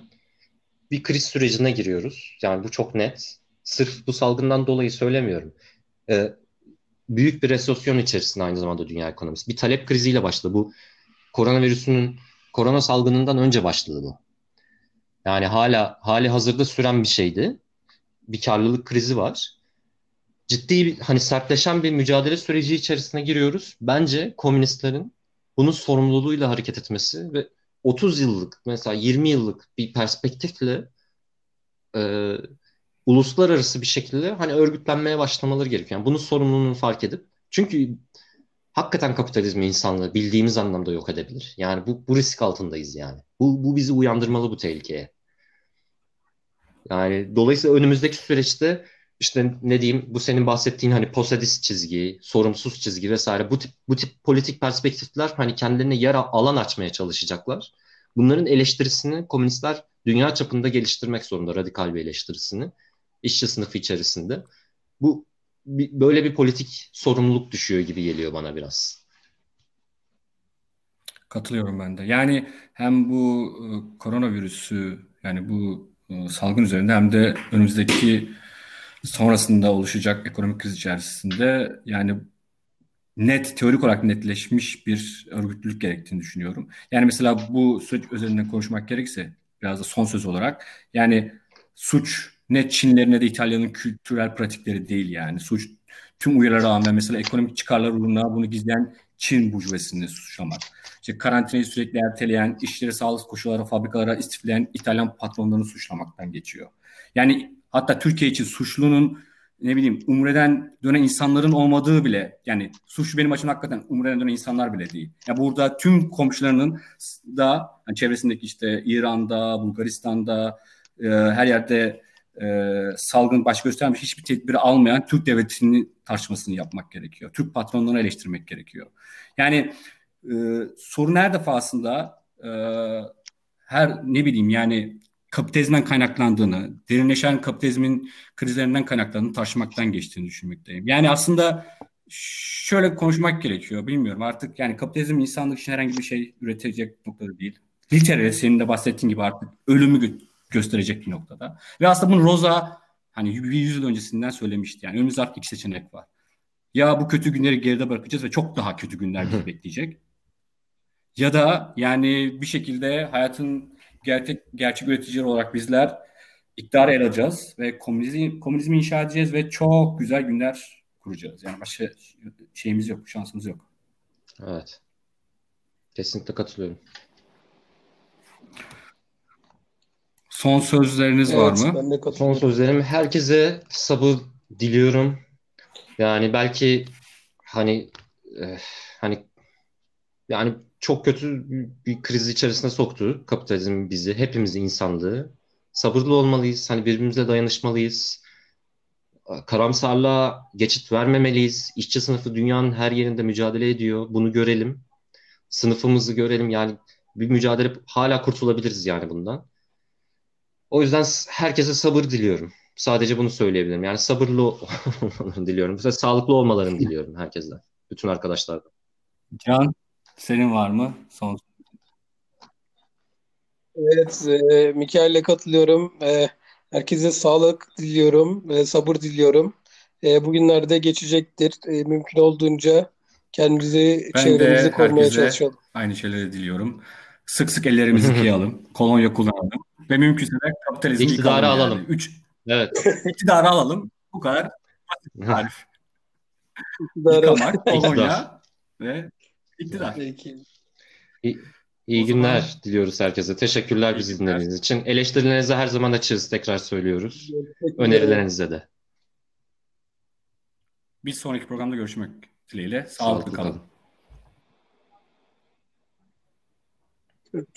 bir kriz sürecine giriyoruz. Yani bu çok net. Sırf bu salgından dolayı söylemiyorum. Ee, büyük bir resesyon içerisinde aynı zamanda dünya ekonomisi. Bir talep kriziyle başladı. Bu koronavirüsünün, korona salgınından önce başladı bu. Yani hala hali hazırda süren bir şeydi. Bir karlılık krizi var. Ciddi bir hani sertleşen bir mücadele süreci içerisine giriyoruz. Bence komünistlerin bunun sorumluluğuyla hareket etmesi ve 30 yıllık mesela 20 yıllık bir perspektifle e, uluslararası bir şekilde hani örgütlenmeye başlamaları gerekiyor. Yani bunun sorumluluğunu fark edip çünkü hakikaten kapitalizmi insanlığı bildiğimiz anlamda yok edebilir. Yani bu, bu risk altındayız yani. Bu, bu bizi uyandırmalı bu tehlikeye. Yani dolayısıyla önümüzdeki süreçte işte ne diyeyim bu senin bahsettiğin hani posadist çizgi, sorumsuz çizgi vesaire bu tip bu tip politik perspektifler hani kendilerine yer alan açmaya çalışacaklar. Bunların eleştirisini komünistler dünya çapında geliştirmek zorunda radikal bir eleştirisini işçi sınıfı içerisinde. Bu böyle bir politik sorumluluk düşüyor gibi geliyor bana biraz. Katılıyorum ben de. Yani hem bu e, koronavirüsü yani bu e, salgın üzerinde hem de önümüzdeki sonrasında oluşacak ekonomik kriz içerisinde yani net teorik olarak netleşmiş bir örgütlülük gerektiğini düşünüyorum. Yani mesela bu süreç üzerinden konuşmak gerekirse biraz da son söz olarak yani suç ne Çinlerin ne de İtalya'nın kültürel pratikleri değil yani. Suç tüm uyarılara rağmen mesela ekonomik çıkarlar uğruna bunu gizleyen Çin burjuvasını suçlamak. İşte karantinayı sürekli erteleyen, işleri sağlık koşulları fabrikalara istifleyen İtalyan patronlarını suçlamaktan geçiyor. Yani hatta Türkiye için suçlunun ne bileyim Umre'den dönen insanların olmadığı bile yani suçlu benim açımdan hakikaten Umre'den dönen insanlar bile değil. Ya yani burada tüm komşularının da yani çevresindeki işte İran'da, Bulgaristan'da e, her yerde e, salgın baş göstermiş hiçbir tedbiri almayan Türk devletinin tartışmasını yapmak gerekiyor. Türk patronlarını eleştirmek gerekiyor. Yani e, sorun her defasında e, her ne bileyim yani kapitalizmden kaynaklandığını, derinleşen kapitalizmin krizlerinden kaynaklandığını tartışmaktan geçtiğini düşünmekteyim. Yani aslında şöyle konuşmak gerekiyor. Bilmiyorum artık yani kapitalizm insanlık için herhangi bir şey üretecek noktada değil. Literal senin de bahsettiğin gibi artık ölümü gösterecek bir noktada. Ve aslında bunu Rosa hani bir yüzyıl öncesinden söylemişti. Yani önümüzde artık iki seçenek var. Ya bu kötü günleri geride bırakacağız ve çok daha kötü günler bizi bekleyecek. Ya da yani bir şekilde hayatın gerçek, gerçek üreticileri olarak bizler iktidarı el alacağız ve komünizmi, komünizmi inşa edeceğiz ve çok güzel günler kuracağız. Yani başka şeyimiz yok, şansımız yok. Evet. Kesinlikle katılıyorum. Son sözleriniz evet, var mı? Ben de Son sözlerim herkese sabır diliyorum. Yani belki hani e, hani yani çok kötü bir kriz içerisine soktu kapitalizm bizi, hepimizi insanlığı. Sabırlı olmalıyız, hani birbirimize dayanışmalıyız. Karamsarlığa geçit vermemeliyiz. İşçi sınıfı dünyanın her yerinde mücadele ediyor. Bunu görelim. Sınıfımızı görelim. Yani bir mücadele hala kurtulabiliriz yani bundan. O yüzden herkese sabır diliyorum. Sadece bunu söyleyebilirim. Yani sabırlı olmalarını diliyorum. Sağlıklı olmalarını diliyorum herkesten. Bütün arkadaşlardan. Can, senin var mı? Son. Evet, e, Mikail'le katılıyorum. E, herkese sağlık diliyorum, e, sabır diliyorum. E, bugünlerde geçecektir. E, mümkün olduğunca kendimizi, ben çevremizi korumaya çalışalım. Aynı şeyleri diliyorum. Sık sık ellerimizi yıkayalım, kolonya kullanalım ve mümkünse de kapitalizmi İktidarı alalım. Yani. Üç, evet. iktidarı alalım. Bu kadar tarif. Yıkamak, kolonya ve iktidar. İyi, iyi günler zaman... diliyoruz herkese. Teşekkürler bizi dinlediğiniz için. Eleştirilerinizi her zaman açığız. Tekrar söylüyoruz. Önerilerinize de. Bir sonraki programda görüşmek dileğiyle. Sağlıklı, Sağlıklı kalın. kalın.